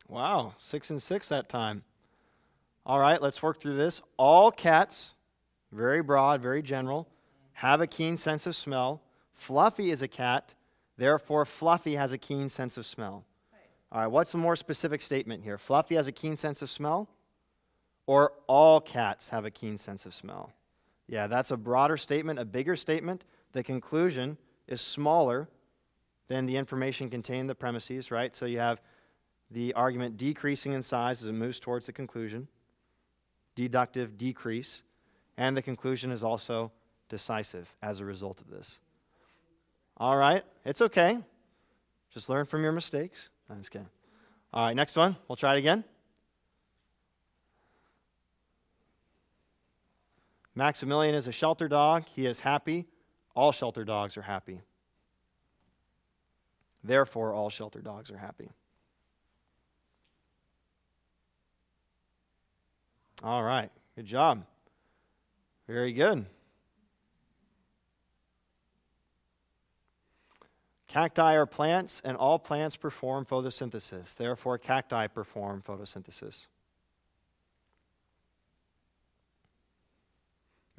Wow, six and six that time. All right, let's work through this. All cats, very broad, very general, have a keen sense of smell. Fluffy is a cat, therefore, Fluffy has a keen sense of smell. All right, what's a more specific statement here? Fluffy has a keen sense of smell, or all cats have a keen sense of smell? Yeah, that's a broader statement, a bigger statement. The conclusion is smaller than the information contained in the premises, right? So you have the argument decreasing in size as it moves towards the conclusion, deductive decrease, and the conclusion is also decisive as a result of this. All right, it's okay. Just learn from your mistakes. I'm just kidding. All right, next one. We'll try it again. Maximilian is a shelter dog. He is happy. All shelter dogs are happy. Therefore, all shelter dogs are happy. All right. Good job. Very good. Cacti are plants, and all plants perform photosynthesis. Therefore, cacti perform photosynthesis.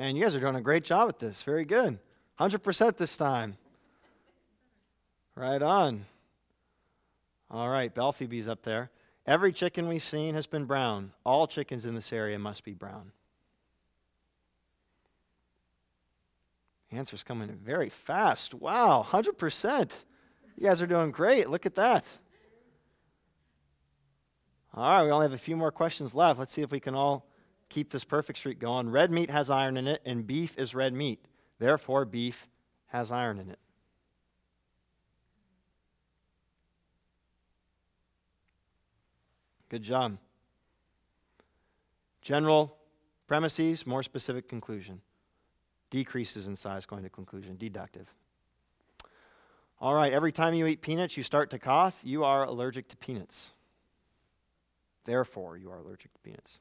Man, you guys are doing a great job at this. Very good. 100% this time. Right on. All right, Belphoebe's up there. Every chicken we've seen has been brown. All chickens in this area must be brown. Answer's coming in very fast. Wow, 100%. You guys are doing great. Look at that. All right, we only have a few more questions left. Let's see if we can all keep this perfect streak going. Red meat has iron in it, and beef is red meat. Therefore, beef has iron in it. Good job. General premises, more specific conclusion. Decreases in size going to conclusion. Deductive. All right, every time you eat peanuts, you start to cough. You are allergic to peanuts. Therefore, you are allergic to peanuts.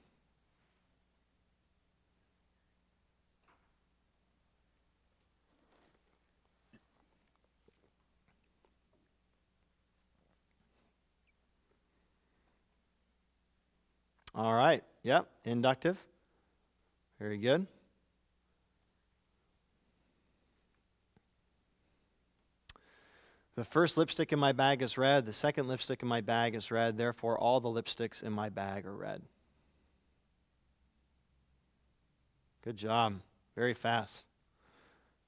All right. Yep. Inductive. Very good. The first lipstick in my bag is red. The second lipstick in my bag is red. Therefore, all the lipsticks in my bag are red. Good job. Very fast.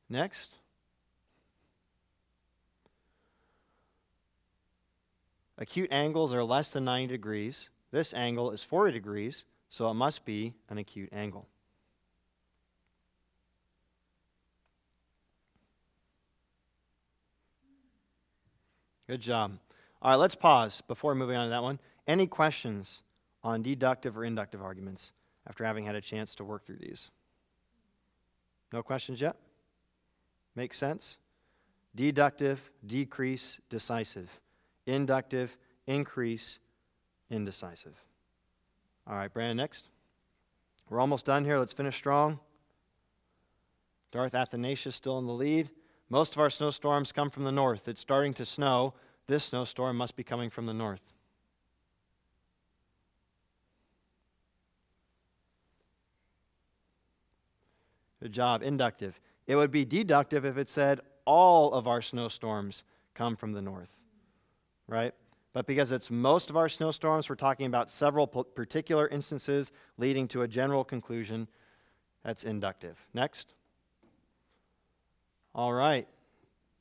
Next. Acute angles are less than 90 degrees. This angle is 40 degrees, so it must be an acute angle. Good job. All right, let's pause before moving on to that one. Any questions on deductive or inductive arguments after having had a chance to work through these? No questions yet? Make sense? Deductive, decrease, decisive. Inductive, increase, indecisive. All right, Brandon, next. We're almost done here. Let's finish strong. Darth Athanasius still in the lead. Most of our snowstorms come from the north. It's starting to snow. This snowstorm must be coming from the north. Good job. Inductive. It would be deductive if it said all of our snowstorms come from the north, right? But because it's most of our snowstorms, we're talking about several particular instances leading to a general conclusion. That's inductive. Next. All right.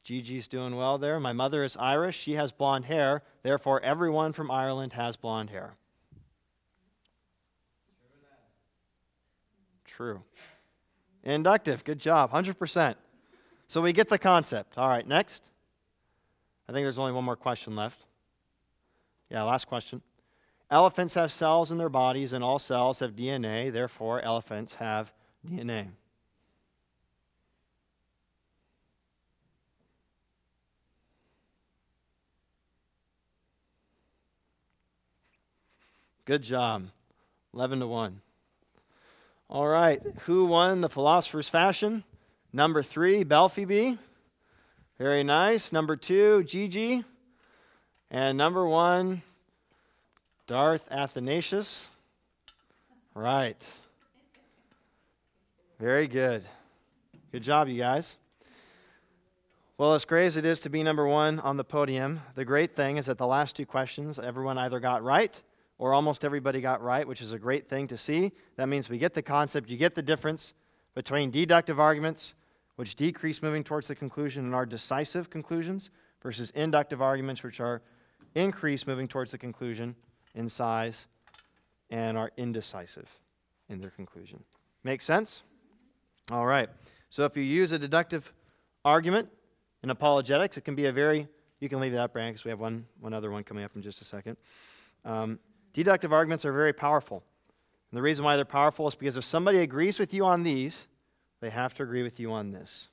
Gigi's doing well there. My mother is Irish. She has blonde hair. Therefore, everyone from Ireland has blonde hair. True. Inductive. Good job. 100%. So we get the concept. All right, next. I think there's only one more question left. Yeah, last question. Elephants have cells in their bodies, and all cells have DNA. Therefore, elephants have DNA. Good job. 11 to 1. All right. Who won the philosopher's fashion? Number three, Belphoebe. Very nice. Number two, Gigi. And number one, Darth Athanasius. Right. Very good. Good job, you guys. Well, as great as it is to be number one on the podium, the great thing is that the last two questions everyone either got right or almost everybody got right, which is a great thing to see. That means we get the concept, you get the difference between deductive arguments, which decrease moving towards the conclusion, and are decisive conclusions, versus inductive arguments, which are increase moving towards the conclusion in size and are indecisive in their conclusion. Make sense? All right. So if you use a deductive argument in apologetics, it can be a very, you can leave that, Brand, because we have one, one other one coming up in just a second. Um, deductive arguments are very powerful. And the reason why they're powerful is because if somebody agrees with you on these, they have to agree with you on this.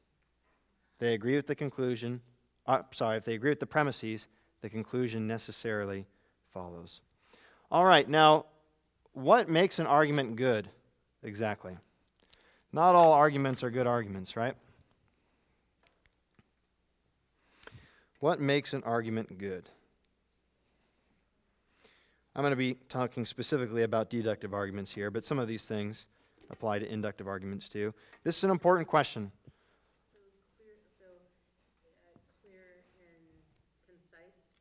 They agree with the conclusion, uh, sorry, if they agree with the premises, the conclusion necessarily follows. All right, now, what makes an argument good exactly? Not all arguments are good arguments, right? What makes an argument good? I'm going to be talking specifically about deductive arguments here, but some of these things apply to inductive arguments too. This is an important question.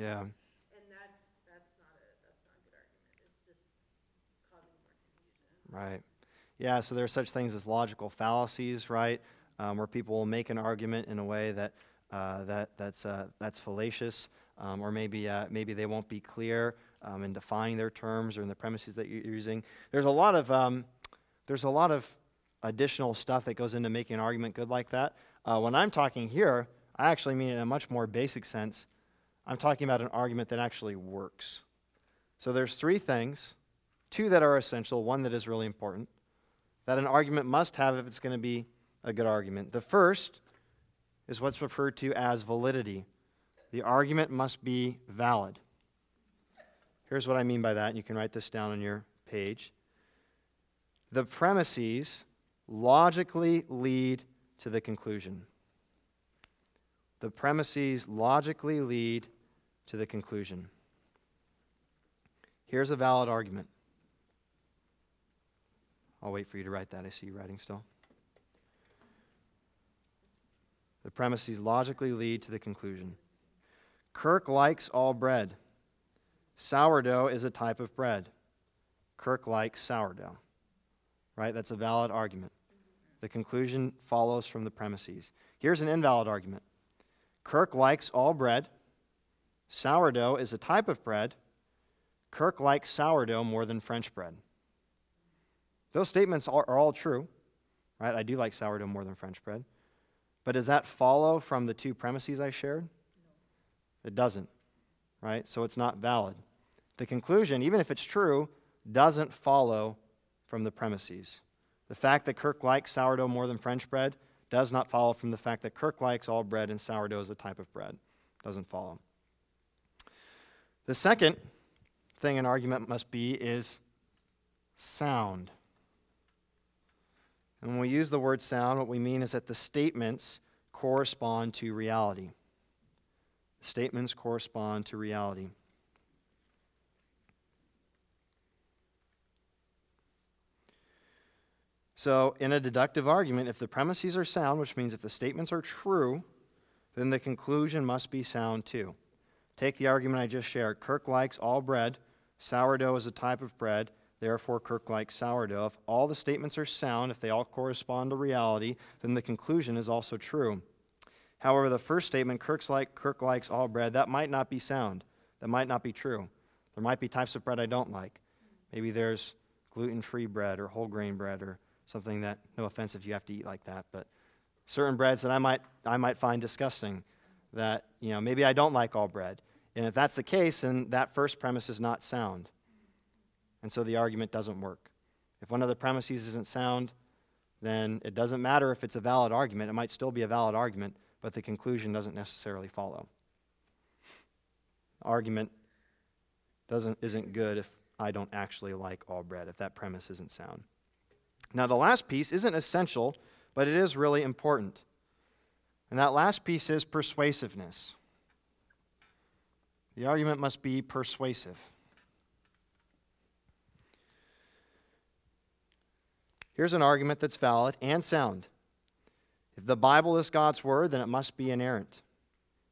Yeah. And that's, that's not a, that's not a good argument, it's just causing more confusion. Right. Yeah, so there are such things as logical fallacies, right? Um, where people will make an argument in a way that, uh, that, that's, uh, that's fallacious, um, or maybe, uh, maybe they won't be clear um, in defining their terms or in the premises that you're using. There's a lot of, um, there's a lot of additional stuff that goes into making an argument good like that. Uh, when I'm talking here, I actually mean it in a much more basic sense. I'm talking about an argument that actually works. So there's three things, two that are essential, one that is really important, that an argument must have if it's going to be a good argument. The first is what's referred to as validity. The argument must be valid. Here's what I mean by that, you can write this down on your page. The premises logically lead to the conclusion. The premises logically lead to the conclusion. Here's a valid argument. I'll wait for you to write that. I see you writing still. The premises logically lead to the conclusion. Kirk likes all bread. Sourdough is a type of bread. Kirk likes sourdough. Right? That's a valid argument. The conclusion follows from the premises. Here's an invalid argument Kirk likes all bread. Sourdough is a type of bread. Kirk likes sourdough more than French bread. Those statements are, are all true, right? I do like sourdough more than French bread. But does that follow from the two premises I shared? It doesn't, right? So it's not valid. The conclusion, even if it's true, doesn't follow from the premises. The fact that Kirk likes sourdough more than French bread does not follow from the fact that Kirk likes all bread and sourdough is a type of bread. Doesn't follow. The second thing an argument must be is sound. And when we use the word sound, what we mean is that the statements correspond to reality. Statements correspond to reality. So, in a deductive argument, if the premises are sound, which means if the statements are true, then the conclusion must be sound too. Take the argument I just shared. Kirk likes all bread. Sourdough is a type of bread. Therefore, Kirk likes sourdough. If all the statements are sound, if they all correspond to reality, then the conclusion is also true. However, the first statement, Kirk's like, Kirk likes all bread, that might not be sound. That might not be true. There might be types of bread I don't like. Maybe there's gluten free bread or whole grain bread or something that, no offense if you have to eat like that, but certain breads that I might, I might find disgusting that, you know, maybe I don't like all bread. And if that's the case, then that first premise is not sound. And so the argument doesn't work. If one of the premises isn't sound, then it doesn't matter if it's a valid argument. It might still be a valid argument, but the conclusion doesn't necessarily follow. Argument doesn't, isn't good if I don't actually like all bread, if that premise isn't sound. Now, the last piece isn't essential, but it is really important. And that last piece is persuasiveness. The argument must be persuasive. Here's an argument that's valid and sound. If the Bible is God's word, then it must be inerrant.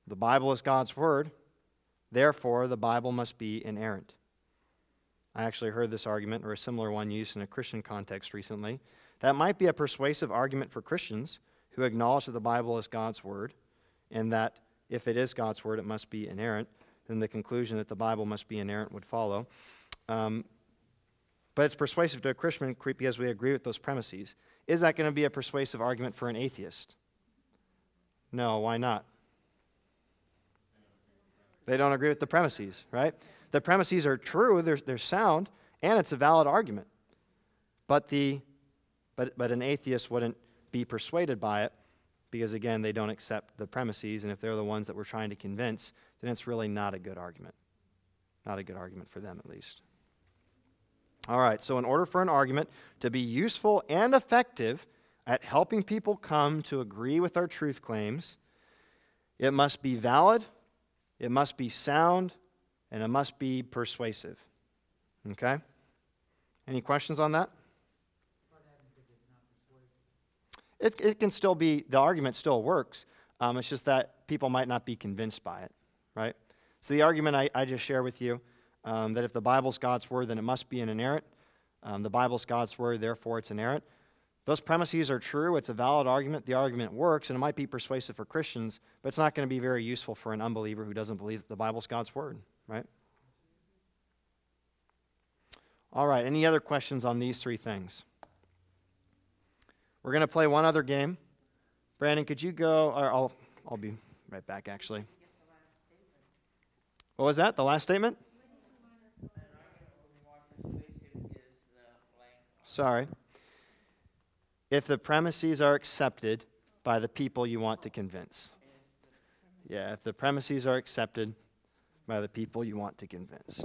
The Bible is God's word, therefore, the Bible must be inerrant. I actually heard this argument or a similar one used in a Christian context recently. That might be a persuasive argument for Christians who acknowledge that the Bible is God's word and that if it is God's word, it must be inerrant. Then the conclusion that the Bible must be inerrant would follow. Um, but it's persuasive to a Christian because we agree with those premises. Is that going to be a persuasive argument for an atheist? No, why not? They don't agree with the premises, right? The premises are true, they're, they're sound, and it's a valid argument. But, the, but, but an atheist wouldn't be persuaded by it because, again, they don't accept the premises, and if they're the ones that we're trying to convince, then it's really not a good argument. Not a good argument for them, at least. All right, so in order for an argument to be useful and effective at helping people come to agree with our truth claims, it must be valid, it must be sound, and it must be persuasive. Okay? Any questions on that? It, it can still be, the argument still works. Um, it's just that people might not be convinced by it, right? So the argument I, I just share with you um, that if the Bible's God's word, then it must be an inerrant. Um, the Bible's God's word, therefore it's inerrant. Those premises are true. It's a valid argument. The argument works, and it might be persuasive for Christians, but it's not going to be very useful for an unbeliever who doesn't believe that the Bible's God's word, right? All right, any other questions on these three things? We're going to play one other game. Brandon, could you go? Or I'll, I'll be right back, actually. What was that? The last statement? Sorry. If the premises are accepted by the people you want to convince. Yeah, if the premises are accepted by the people you want to convince.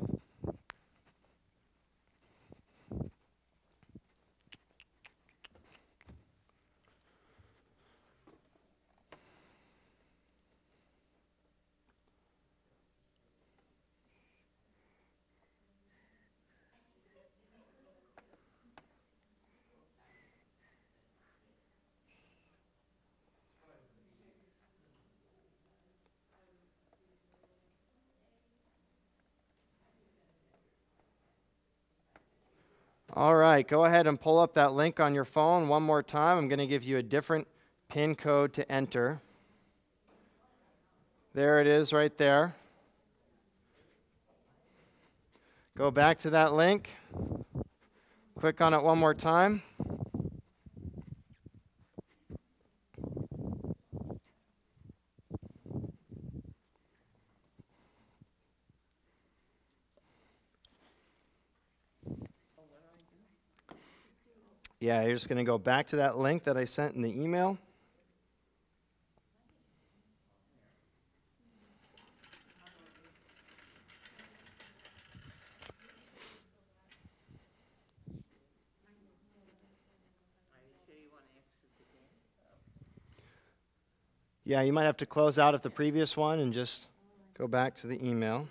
All right, go ahead and pull up that link on your phone one more time. I'm going to give you a different PIN code to enter. There it is right there. Go back to that link. Click on it one more time. Yeah, you're just going to go back to that link that I sent in the email. Yeah, you might have to close out of the previous one and just go back to the email.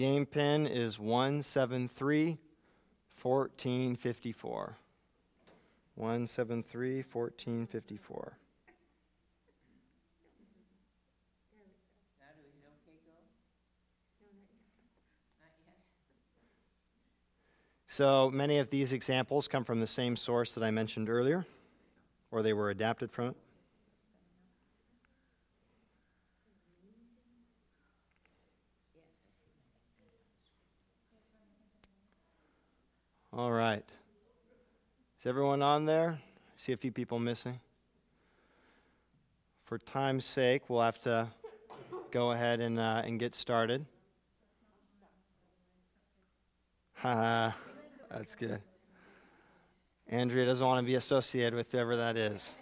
Game pin is 173 1454. 173 1454. Now, do we hit okay go? Not yet? So many of these examples come from the same source that I mentioned earlier, or they were adapted from it. All right. Is everyone on there? See a few people missing. For time's sake, we'll have to go ahead and, uh, and get started. Ha, that's good. Andrea doesn't want to be associated with whoever that is.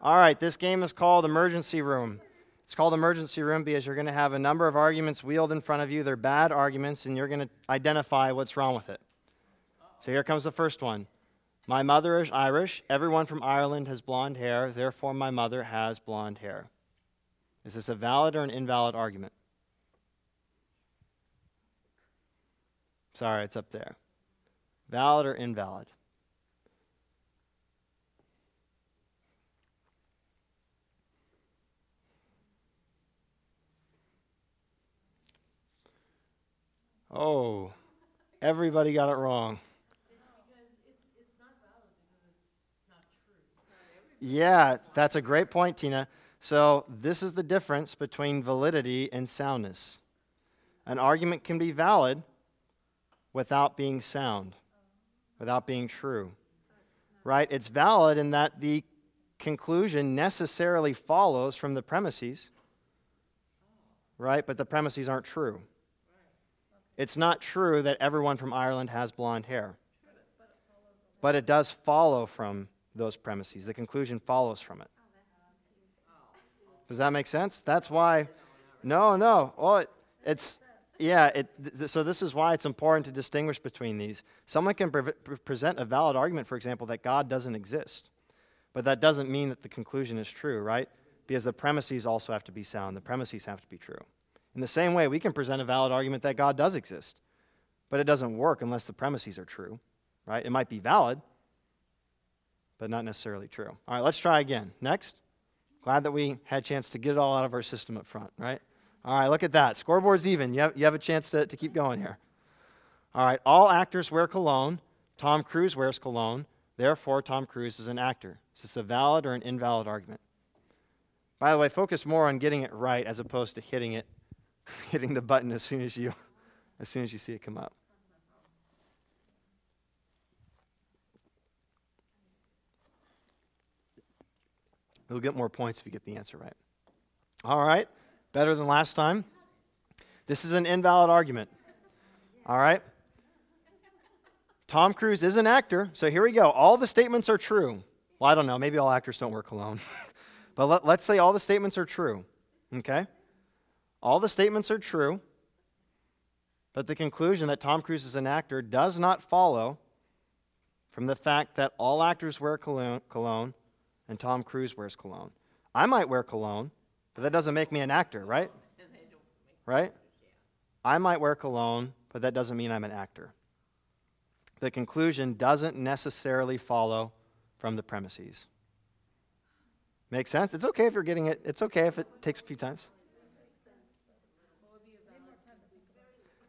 All right, this game is called Emergency Room. It's called Emergency Room because you're going to have a number of arguments wheeled in front of you. They're bad arguments, and you're going to identify what's wrong with it. So here comes the first one. My mother is Irish. Everyone from Ireland has blonde hair. Therefore, my mother has blonde hair. Is this a valid or an invalid argument? Sorry, it's up there. Valid or invalid? Oh, everybody got it wrong. Yeah, that's a great point, Tina. So, this is the difference between validity and soundness. An argument can be valid without being sound, without being true. Right? It's valid in that the conclusion necessarily follows from the premises, right? But the premises aren't true. It's not true that everyone from Ireland has blonde hair, but it does follow from those premises. The conclusion follows from it. Does that make sense? That's why. No, no. Well, it, it's yeah. It, th- so this is why it's important to distinguish between these. Someone can pre- present a valid argument, for example, that God doesn't exist. But that doesn't mean that the conclusion is true, right? Because the premises also have to be sound, the premises have to be true. In the same way, we can present a valid argument that God does exist, but it doesn't work unless the premises are true, right? It might be valid, but not necessarily true. All right, let's try again. Next. Glad that we had a chance to get it all out of our system up front, right? All right, look at that. Scoreboard's even. You have, you have a chance to, to keep going here. All right, all actors wear cologne. Tom Cruise wears cologne. Therefore, Tom Cruise is an actor. Is this a valid or an invalid argument? By the way, focus more on getting it right as opposed to hitting it, (laughs) hitting the button as soon as you, as soon as you see it come up. You'll get more points if you get the answer right. All right, better than last time. This is an invalid argument. All right. Tom Cruise is an actor, so here we go. All the statements are true. Well, I don't know. Maybe all actors don't wear cologne. (laughs) but let, let's say all the statements are true. Okay? All the statements are true, but the conclusion that Tom Cruise is an actor does not follow from the fact that all actors wear cologne, cologne and Tom Cruise wears cologne. I might wear cologne, but that doesn't make me an actor, right? Right? I might wear cologne, but that doesn't mean I'm an actor the conclusion doesn't necessarily follow from the premises. Make sense? It's okay if you're getting it. It's okay if it takes a few times.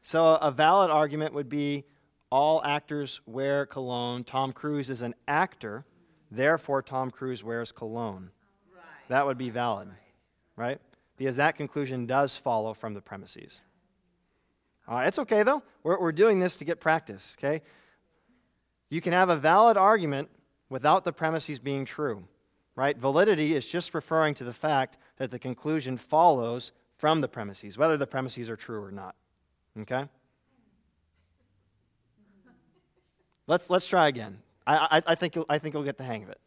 So, a valid argument would be all actors wear cologne. Tom Cruise is an actor, therefore, Tom Cruise wears cologne. Right. That would be valid, right? Because that conclusion does follow from the premises. Uh, it's okay, though. We're, we're doing this to get practice, okay? You can have a valid argument without the premises being true, right? Validity is just referring to the fact that the conclusion follows from the premises, whether the premises are true or not. Okay? Let's, let's try again. I, I, I, think I think you'll get the hang of it.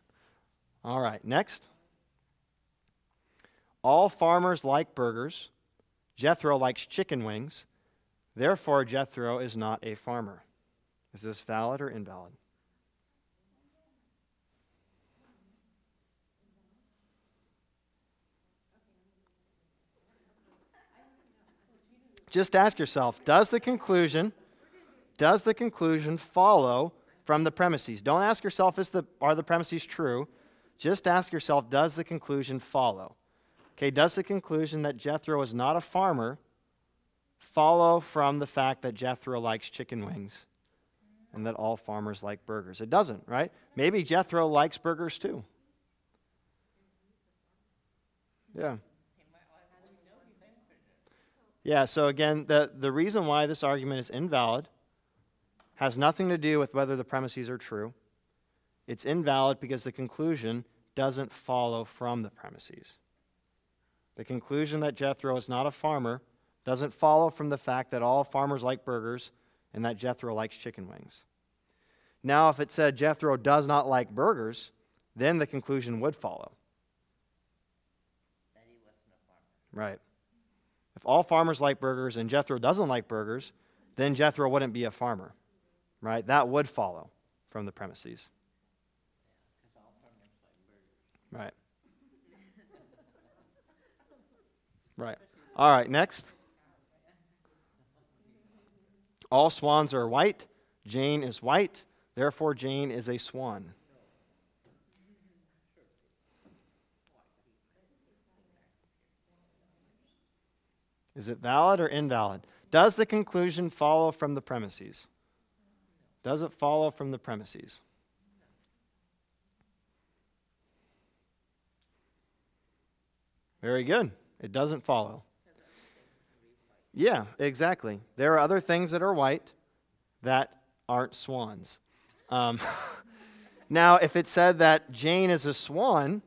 All right, next. All farmers like burgers. Jethro likes chicken wings. Therefore, Jethro is not a farmer. Is this valid or invalid? Just ask yourself, does the conclusion does the conclusion follow from the premises? Don't ask yourself is the are the premises true? Just ask yourself, does the conclusion follow? Okay, does the conclusion that Jethro is not a farmer follow from the fact that Jethro likes chicken wings? and that all farmers like burgers. It doesn't, right? Maybe Jethro likes burgers too. Yeah. Yeah, so again, the, the reason why this argument is invalid has nothing to do with whether the premises are true. It's invalid because the conclusion doesn't follow from the premises. The conclusion that Jethro is not a farmer doesn't follow from the fact that all farmers like burgers and that Jethro likes chicken wings. Now, if it said Jethro does not like burgers, then the conclusion would follow. That he wasn't a farmer. Right. If all farmers like burgers and Jethro doesn't like burgers, then Jethro wouldn't be a farmer. Right? That would follow from the premises. Right. Right. All right, next. All swans are white. Jane is white. Therefore, Jane is a swan. Is it valid or invalid? Does the conclusion follow from the premises? Does it follow from the premises? Very good. It doesn't follow. Yeah, exactly. There are other things that are white, that aren't swans. Um, (laughs) now, if it said that Jane is a swan,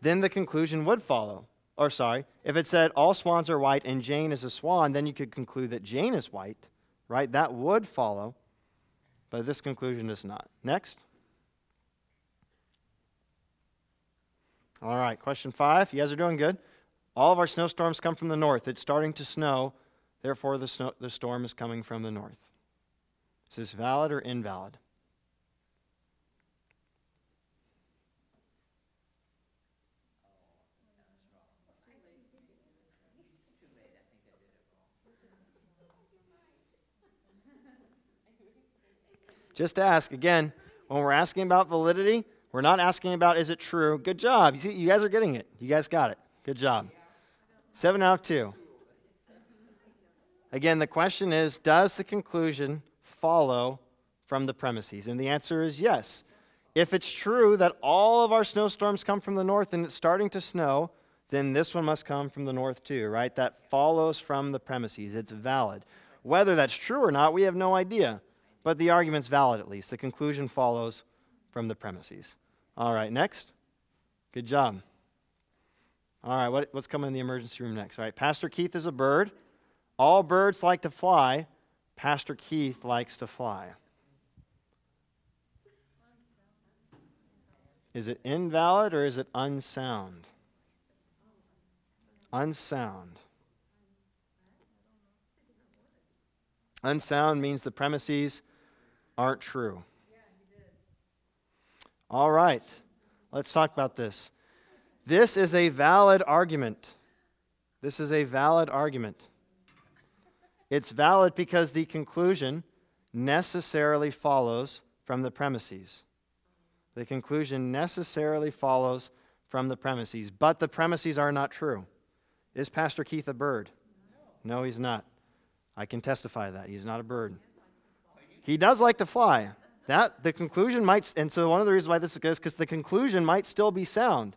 then the conclusion would follow. Or, sorry, if it said all swans are white and Jane is a swan, then you could conclude that Jane is white, right? That would follow. But this conclusion is not. Next. All right, question five. You guys are doing good. All of our snowstorms come from the north. It's starting to snow, therefore, the, snow, the storm is coming from the north. Is this valid or invalid? Just ask again, when we're asking about validity, we're not asking about is it true. Good job. You see, you guys are getting it. You guys got it. Good job. Seven out of two. Again, the question is Does the conclusion follow from the premises? And the answer is yes. If it's true that all of our snowstorms come from the north and it's starting to snow, then this one must come from the north too, right? That follows from the premises. It's valid. Whether that's true or not, we have no idea. But the argument's valid at least. The conclusion follows from the premises. All right, next. Good job. All right, what, what's coming in the emergency room next? All right, Pastor Keith is a bird. All birds like to fly. Pastor Keith likes to fly. Is it invalid or is it unsound? Unsound. Unsound means the premises aren't true. All right, let's talk about this. This is a valid argument. This is a valid argument. It's valid because the conclusion necessarily follows from the premises. The conclusion necessarily follows from the premises, but the premises are not true. Is Pastor Keith a bird? No, he's not. I can testify that. He's not a bird. He does like to fly. That the conclusion might, and so one of the reasons why this is good is because the conclusion might still be sound,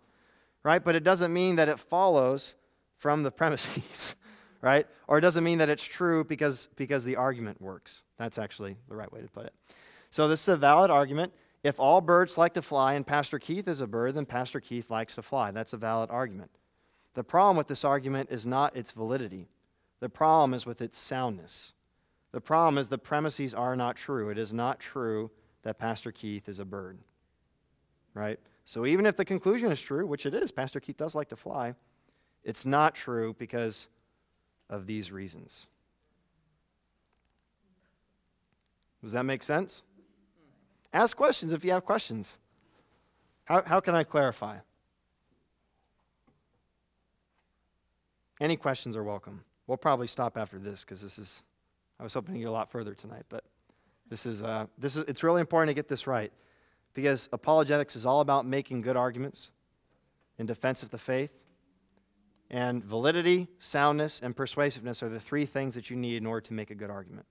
right? But it doesn't mean that it follows from the (laughs) premises, right? Or it doesn't mean that it's true because because the argument works. That's actually the right way to put it. So this is a valid argument. If all birds like to fly and Pastor Keith is a bird, then Pastor Keith likes to fly. That's a valid argument. The problem with this argument is not its validity. The problem is with its soundness. The problem is the premises are not true. It is not true that Pastor Keith is a bird. Right? So even if the conclusion is true, which it is, Pastor Keith does like to fly, it's not true because of these reasons. Does that make sense? Ask questions if you have questions. How, how can I clarify? Any questions are welcome. We'll probably stop after this because this is I was hoping to get a lot further tonight, but this is, uh, this is, it's really important to get this right because apologetics is all about making good arguments in defense of the faith. And validity, soundness, and persuasiveness are the three things that you need in order to make a good argument.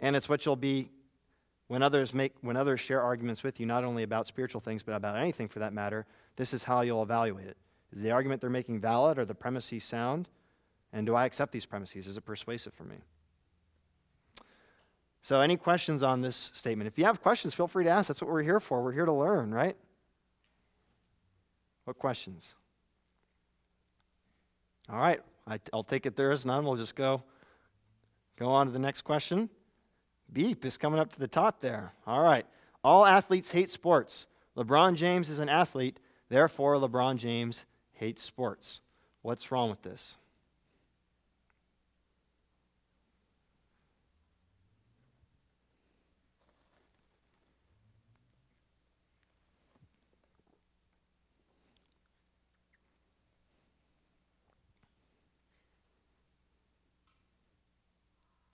And it's what you'll be when others make when others share arguments with you, not only about spiritual things, but about anything for that matter. This is how you'll evaluate it. Is the argument they're making valid? Are the premises sound? And do I accept these premises? Is it persuasive for me? So, any questions on this statement? If you have questions, feel free to ask. That's what we're here for. We're here to learn, right? What questions? All right, I, will take it there is none. We'll just go go on to the next question. Beep is coming up to the top there. All right. All athletes hate sports. LeBron James is an athlete, therefore LeBron James hates sports. What's wrong with this?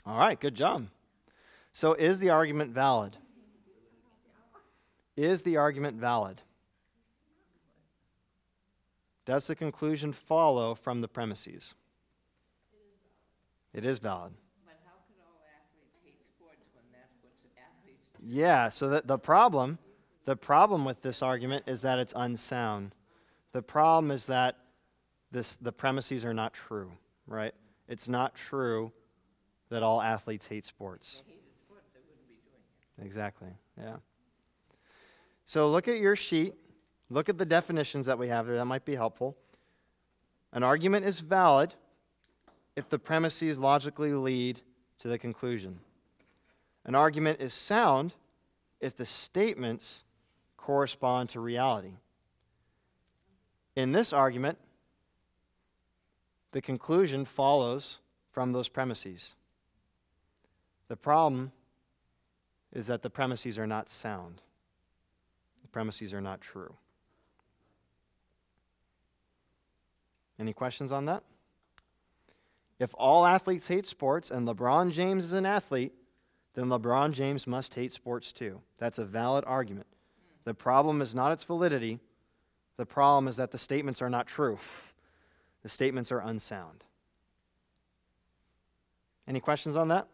All right, good job. So, is the argument valid? Is the argument valid? Does the conclusion follow from the premises? It is valid. But how could all athletes hate sports when that's what athletes do? Yeah, so that the problem, the problem with this argument is that it's unsound. The problem is that this, the premises are not true, right? It's not true that all athletes hate sports. Exactly, yeah. So look at your sheet. Look at the definitions that we have there. That might be helpful. An argument is valid if the premises logically lead to the conclusion. An argument is sound if the statements correspond to reality. In this argument, the conclusion follows from those premises. The problem is that the premises are not sound, the premises are not true. Any questions on that? If all athletes hate sports and LeBron James is an athlete, then LeBron James must hate sports too. That's a valid argument. The problem is not its validity, the problem is that the statements are not true. The statements are unsound. Any questions on that?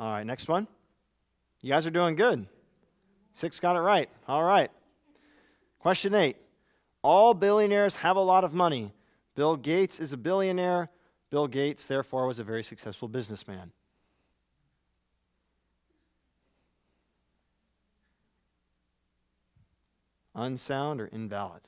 All right, next one. You guys are doing good. Six got it right. All right. Question eight. All billionaires have a lot of money. Bill Gates is a billionaire. Bill Gates, therefore, was a very successful businessman. Unsound or invalid?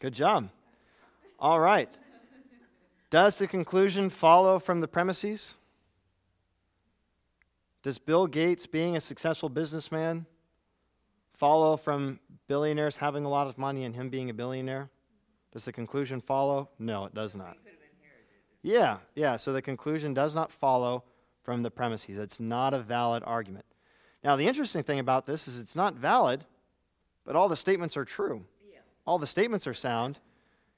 Good job. All right. Does the conclusion follow from the premises? Does Bill Gates being a successful businessman follow from billionaires having a lot of money and him being a billionaire? Does the conclusion follow? No, it does not. Yeah, yeah. So the conclusion does not follow from the premises. It's not a valid argument. Now, the interesting thing about this is it's not valid, but all the statements are true. All the statements are sound.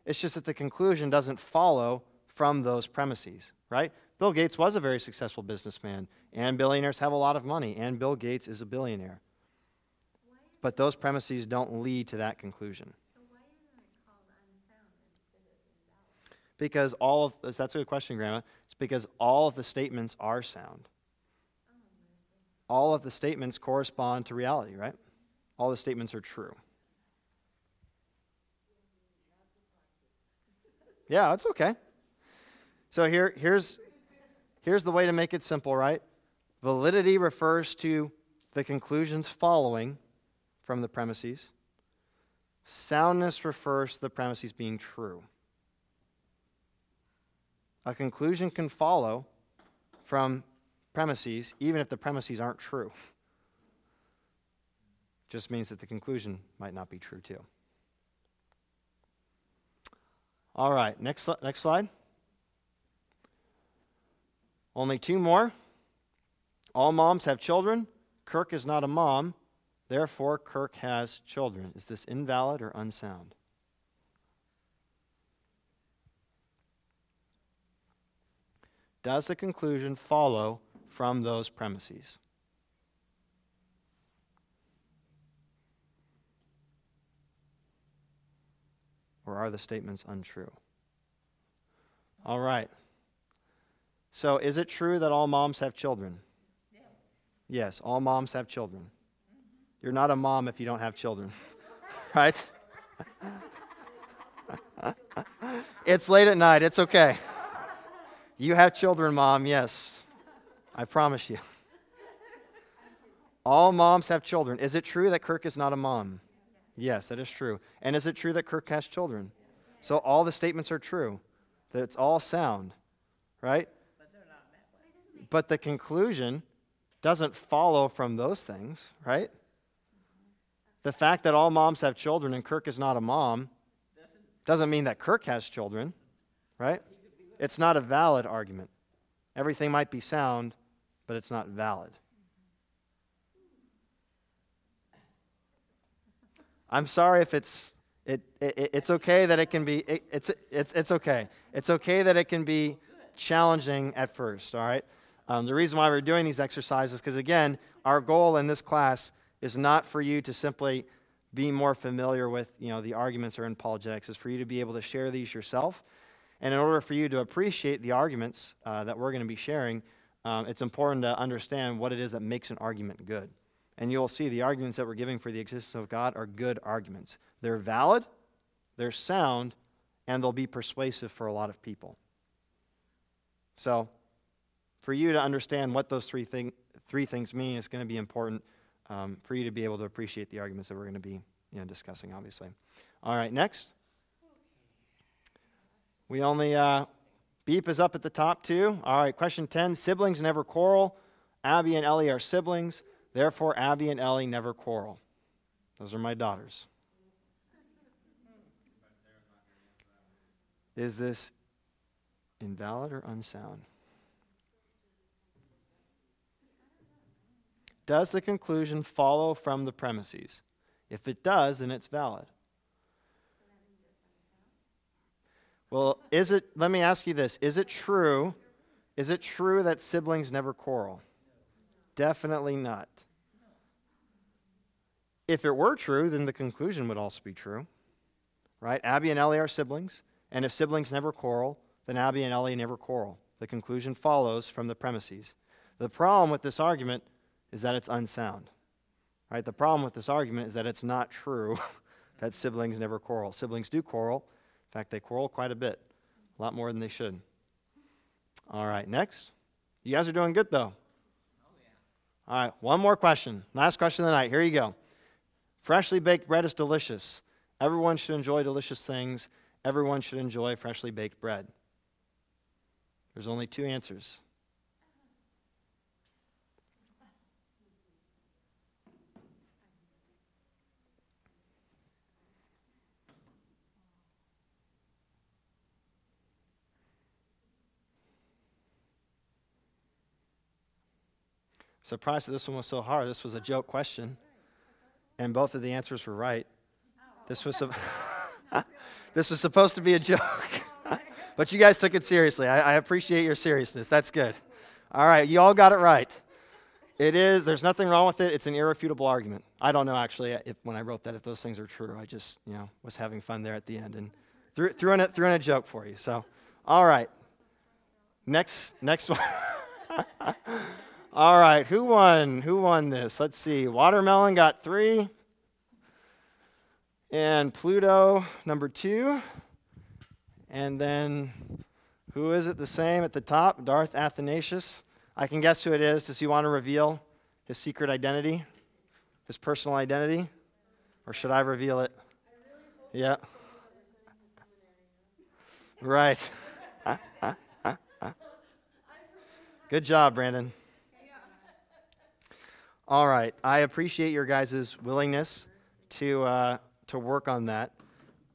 It's just that the conclusion doesn't follow from those premises, right? Bill Gates was a very successful businessman, and billionaires have a lot of money, and Bill Gates is a billionaire. But those premises don't lead to that conclusion. Because all of that's a good question, Grandma. It's because all of the statements are sound. All of the statements correspond to reality, right? All the statements are true. Yeah, it's okay. So here, here's, here's the way to make it simple, right? Validity refers to the conclusions following from the premises. Soundness refers to the premises being true. A conclusion can follow from premises, even if the premises aren't true. Just means that the conclusion might not be true, too. All right, next, next slide. Only two more. All moms have children. Kirk is not a mom. Therefore, Kirk has children. Is this invalid or unsound? Does the conclusion follow from those premises? Or are the statements untrue? All right. So, is it true that all moms have children? Yes, all moms have children. You're not a mom if you don't have children, (laughs) right? (laughs) it's late at night. It's okay. You have children, mom, yes. I promise you. All moms have children. Is it true that Kirk is not a mom? Yes, that is true. And is it true that Kirk has children? So all the statements are true. That it's all sound, right? But the conclusion doesn't follow from those things, right? The fact that all moms have children and Kirk is not a mom doesn't mean that Kirk has children, right? It's not a valid argument. Everything might be sound, but it's not valid. I'm sorry if it's it, it it's okay that it can be it, it's it's it's okay. It's okay that it can be challenging at first. All right. Um, the reason why we're doing these exercises because again, our goal in this class is not for you to simply be more familiar with you know the arguments or in apologetics. Is for you to be able to share these yourself, and in order for you to appreciate the arguments uh, that we're going to be sharing, um, it's important to understand what it is that makes an argument good. And you'll see the arguments that we're giving for the existence of God are good arguments. They're valid, they're sound, and they'll be persuasive for a lot of people. So, for you to understand what those three, thing, three things mean is going to be important um, for you to be able to appreciate the arguments that we're going to be you know, discussing, obviously. All right, next. We only, uh, beep is up at the top, too. All right, question 10 Siblings never quarrel. Abby and Ellie are siblings. Therefore, Abby and Ellie never quarrel. Those are my daughters. Is this invalid or unsound? Does the conclusion follow from the premises? If it does, then it's valid. Well, is it, let me ask you this is it true? Is it true that siblings never quarrel? Definitely not. If it were true, then the conclusion would also be true. Right? Abby and Ellie are siblings, and if siblings never quarrel, then Abby and Ellie never quarrel. The conclusion follows from the premises. The problem with this argument is that it's unsound. Right? The problem with this argument is that it's not true (laughs) that siblings never quarrel. Siblings do quarrel. In fact, they quarrel quite a bit, a lot more than they should. All right, next. You guys are doing good, though. All right, one more question. Last question of the night. Here you go. Freshly baked bread is delicious. Everyone should enjoy delicious things. Everyone should enjoy freshly baked bread. There's only two answers. Surprised that this one was so hard. This was a joke question, and both of the answers were right. This was, (laughs) this was supposed to be a joke, (laughs) but you guys took it seriously. I, I appreciate your seriousness. That's good. All right, you all got it right. It is, there's nothing wrong with it. It's an irrefutable argument. I don't know actually if, when I wrote that if those things are true. I just, you know, was having fun there at the end and threw, threw, in, a, threw in a joke for you. So, all right. Next, next one. (laughs) All right, who won? Who won this? Let's see. Watermelon got three. And Pluto, number two. And then who is it the same at the top? Darth Athanasius. I can guess who it is. Does he want to reveal his secret identity, his personal identity? Or should I reveal it? Yeah. Right. (laughs) Good job, Brandon. All right. I appreciate your guys' willingness to, uh, to work on that.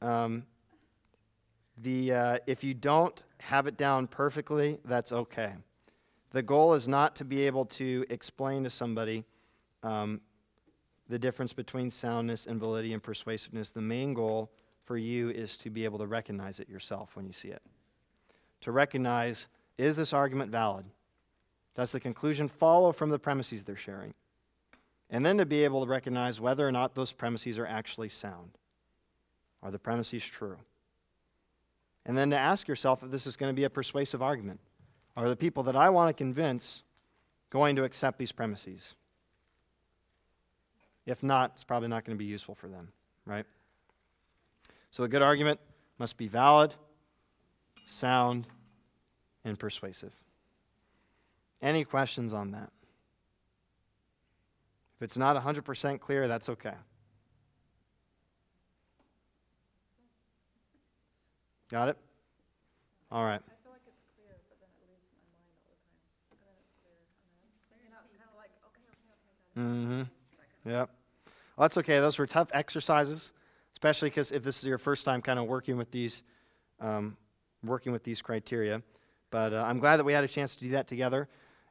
Um, the, uh, if you don't have it down perfectly, that's okay. The goal is not to be able to explain to somebody um, the difference between soundness and validity and persuasiveness. The main goal for you is to be able to recognize it yourself when you see it. To recognize is this argument valid? Does the conclusion follow from the premises they're sharing? And then to be able to recognize whether or not those premises are actually sound. Are the premises true? And then to ask yourself if this is going to be a persuasive argument. Are the people that I want to convince going to accept these premises? If not, it's probably not going to be useful for them, right? So a good argument must be valid, sound, and persuasive. Any questions on that? If it's not 100% clear, that's okay. Got it? All right. I feel like it's clear, but then it leaves my mind all the time. And then it's clear, and then it's clear. You know, it's kind of like, okay, okay, okay, got it. Mm-hmm. Yep. Well, that's okay. Those were tough exercises, especially because if this is your first time kind of working with these, um, working with these criteria. But uh, I'm glad that we had a chance to do that together.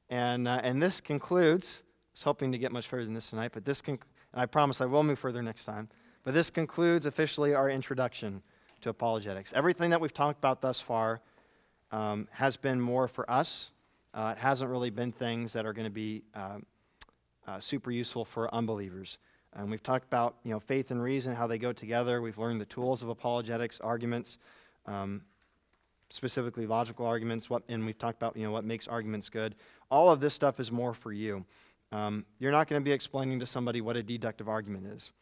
And, uh, and this concludes was hoping to get much further than this tonight, but this and I promise I will move further next time. But this concludes officially our introduction to apologetics. Everything that we've talked about thus far um, has been more for us. Uh, it hasn't really been things that are going to be uh, uh, super useful for unbelievers. And we've talked about you know faith and reason, how they go together. We've learned the tools of apologetics, arguments. Um, specifically logical arguments, what, and we've talked about you know what makes arguments good. All of this stuff is more for you. Um, you're not going to be explaining to somebody what a deductive argument is.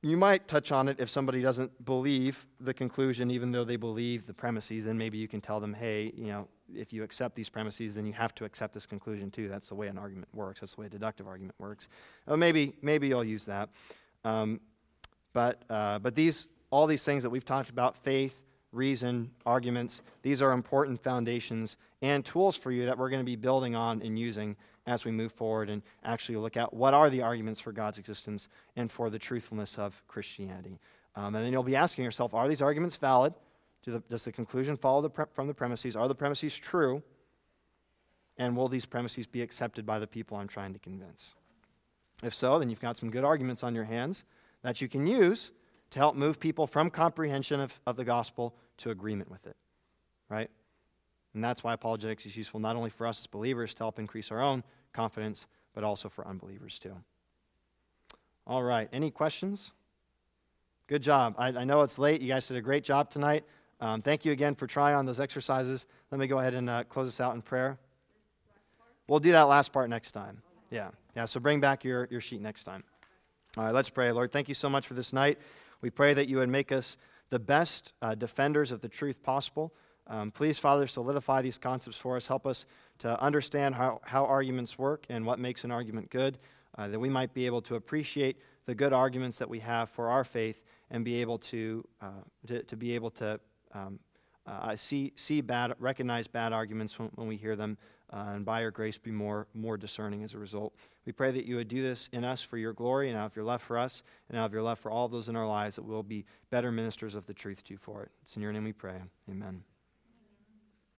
You might touch on it if somebody doesn't believe the conclusion, even though they believe the premises. Then maybe you can tell them, hey, you know, if you accept these premises, then you have to accept this conclusion too. That's the way an argument works. That's the way a deductive argument works. Maybe maybe you'll use that. Um, but uh, but these all these things that we've talked about, faith, reason, arguments, these are important foundations and tools for you that we're going to be building on and using as we move forward and actually look at what are the arguments for God's existence and for the truthfulness of Christianity. Um, and then you'll be asking yourself, are these arguments valid? Do the, does the conclusion follow the pre- from the premises? Are the premises true? And will these premises be accepted by the people I'm trying to convince? If so, then you've got some good arguments on your hands that you can use to help move people from comprehension of, of the gospel to agreement with it. Right? And that's why apologetics is useful not only for us as believers to help increase our own confidence, but also for unbelievers too. All right. Any questions? Good job. I, I know it's late. You guys did a great job tonight. Um, thank you again for trying on those exercises. Let me go ahead and uh, close us out in prayer. We'll do that last part next time. Yeah. Yeah. So bring back your, your sheet next time. All right. Let's pray. Lord, thank you so much for this night. We pray that you would make us the best uh, defenders of the truth possible. Um, please, Father, solidify these concepts for us. Help us to understand how, how arguments work and what makes an argument good, uh, that we might be able to appreciate the good arguments that we have for our faith and be able to, uh, to, to, be able to um, uh, see, see bad, recognize bad arguments when, when we hear them, uh, and by your grace be more, more discerning as a result. We pray that you would do this in us for your glory and out of your love for us and out of your love for all those in our lives that we'll be better ministers of the truth to you for it. It's in your name we pray. Amen.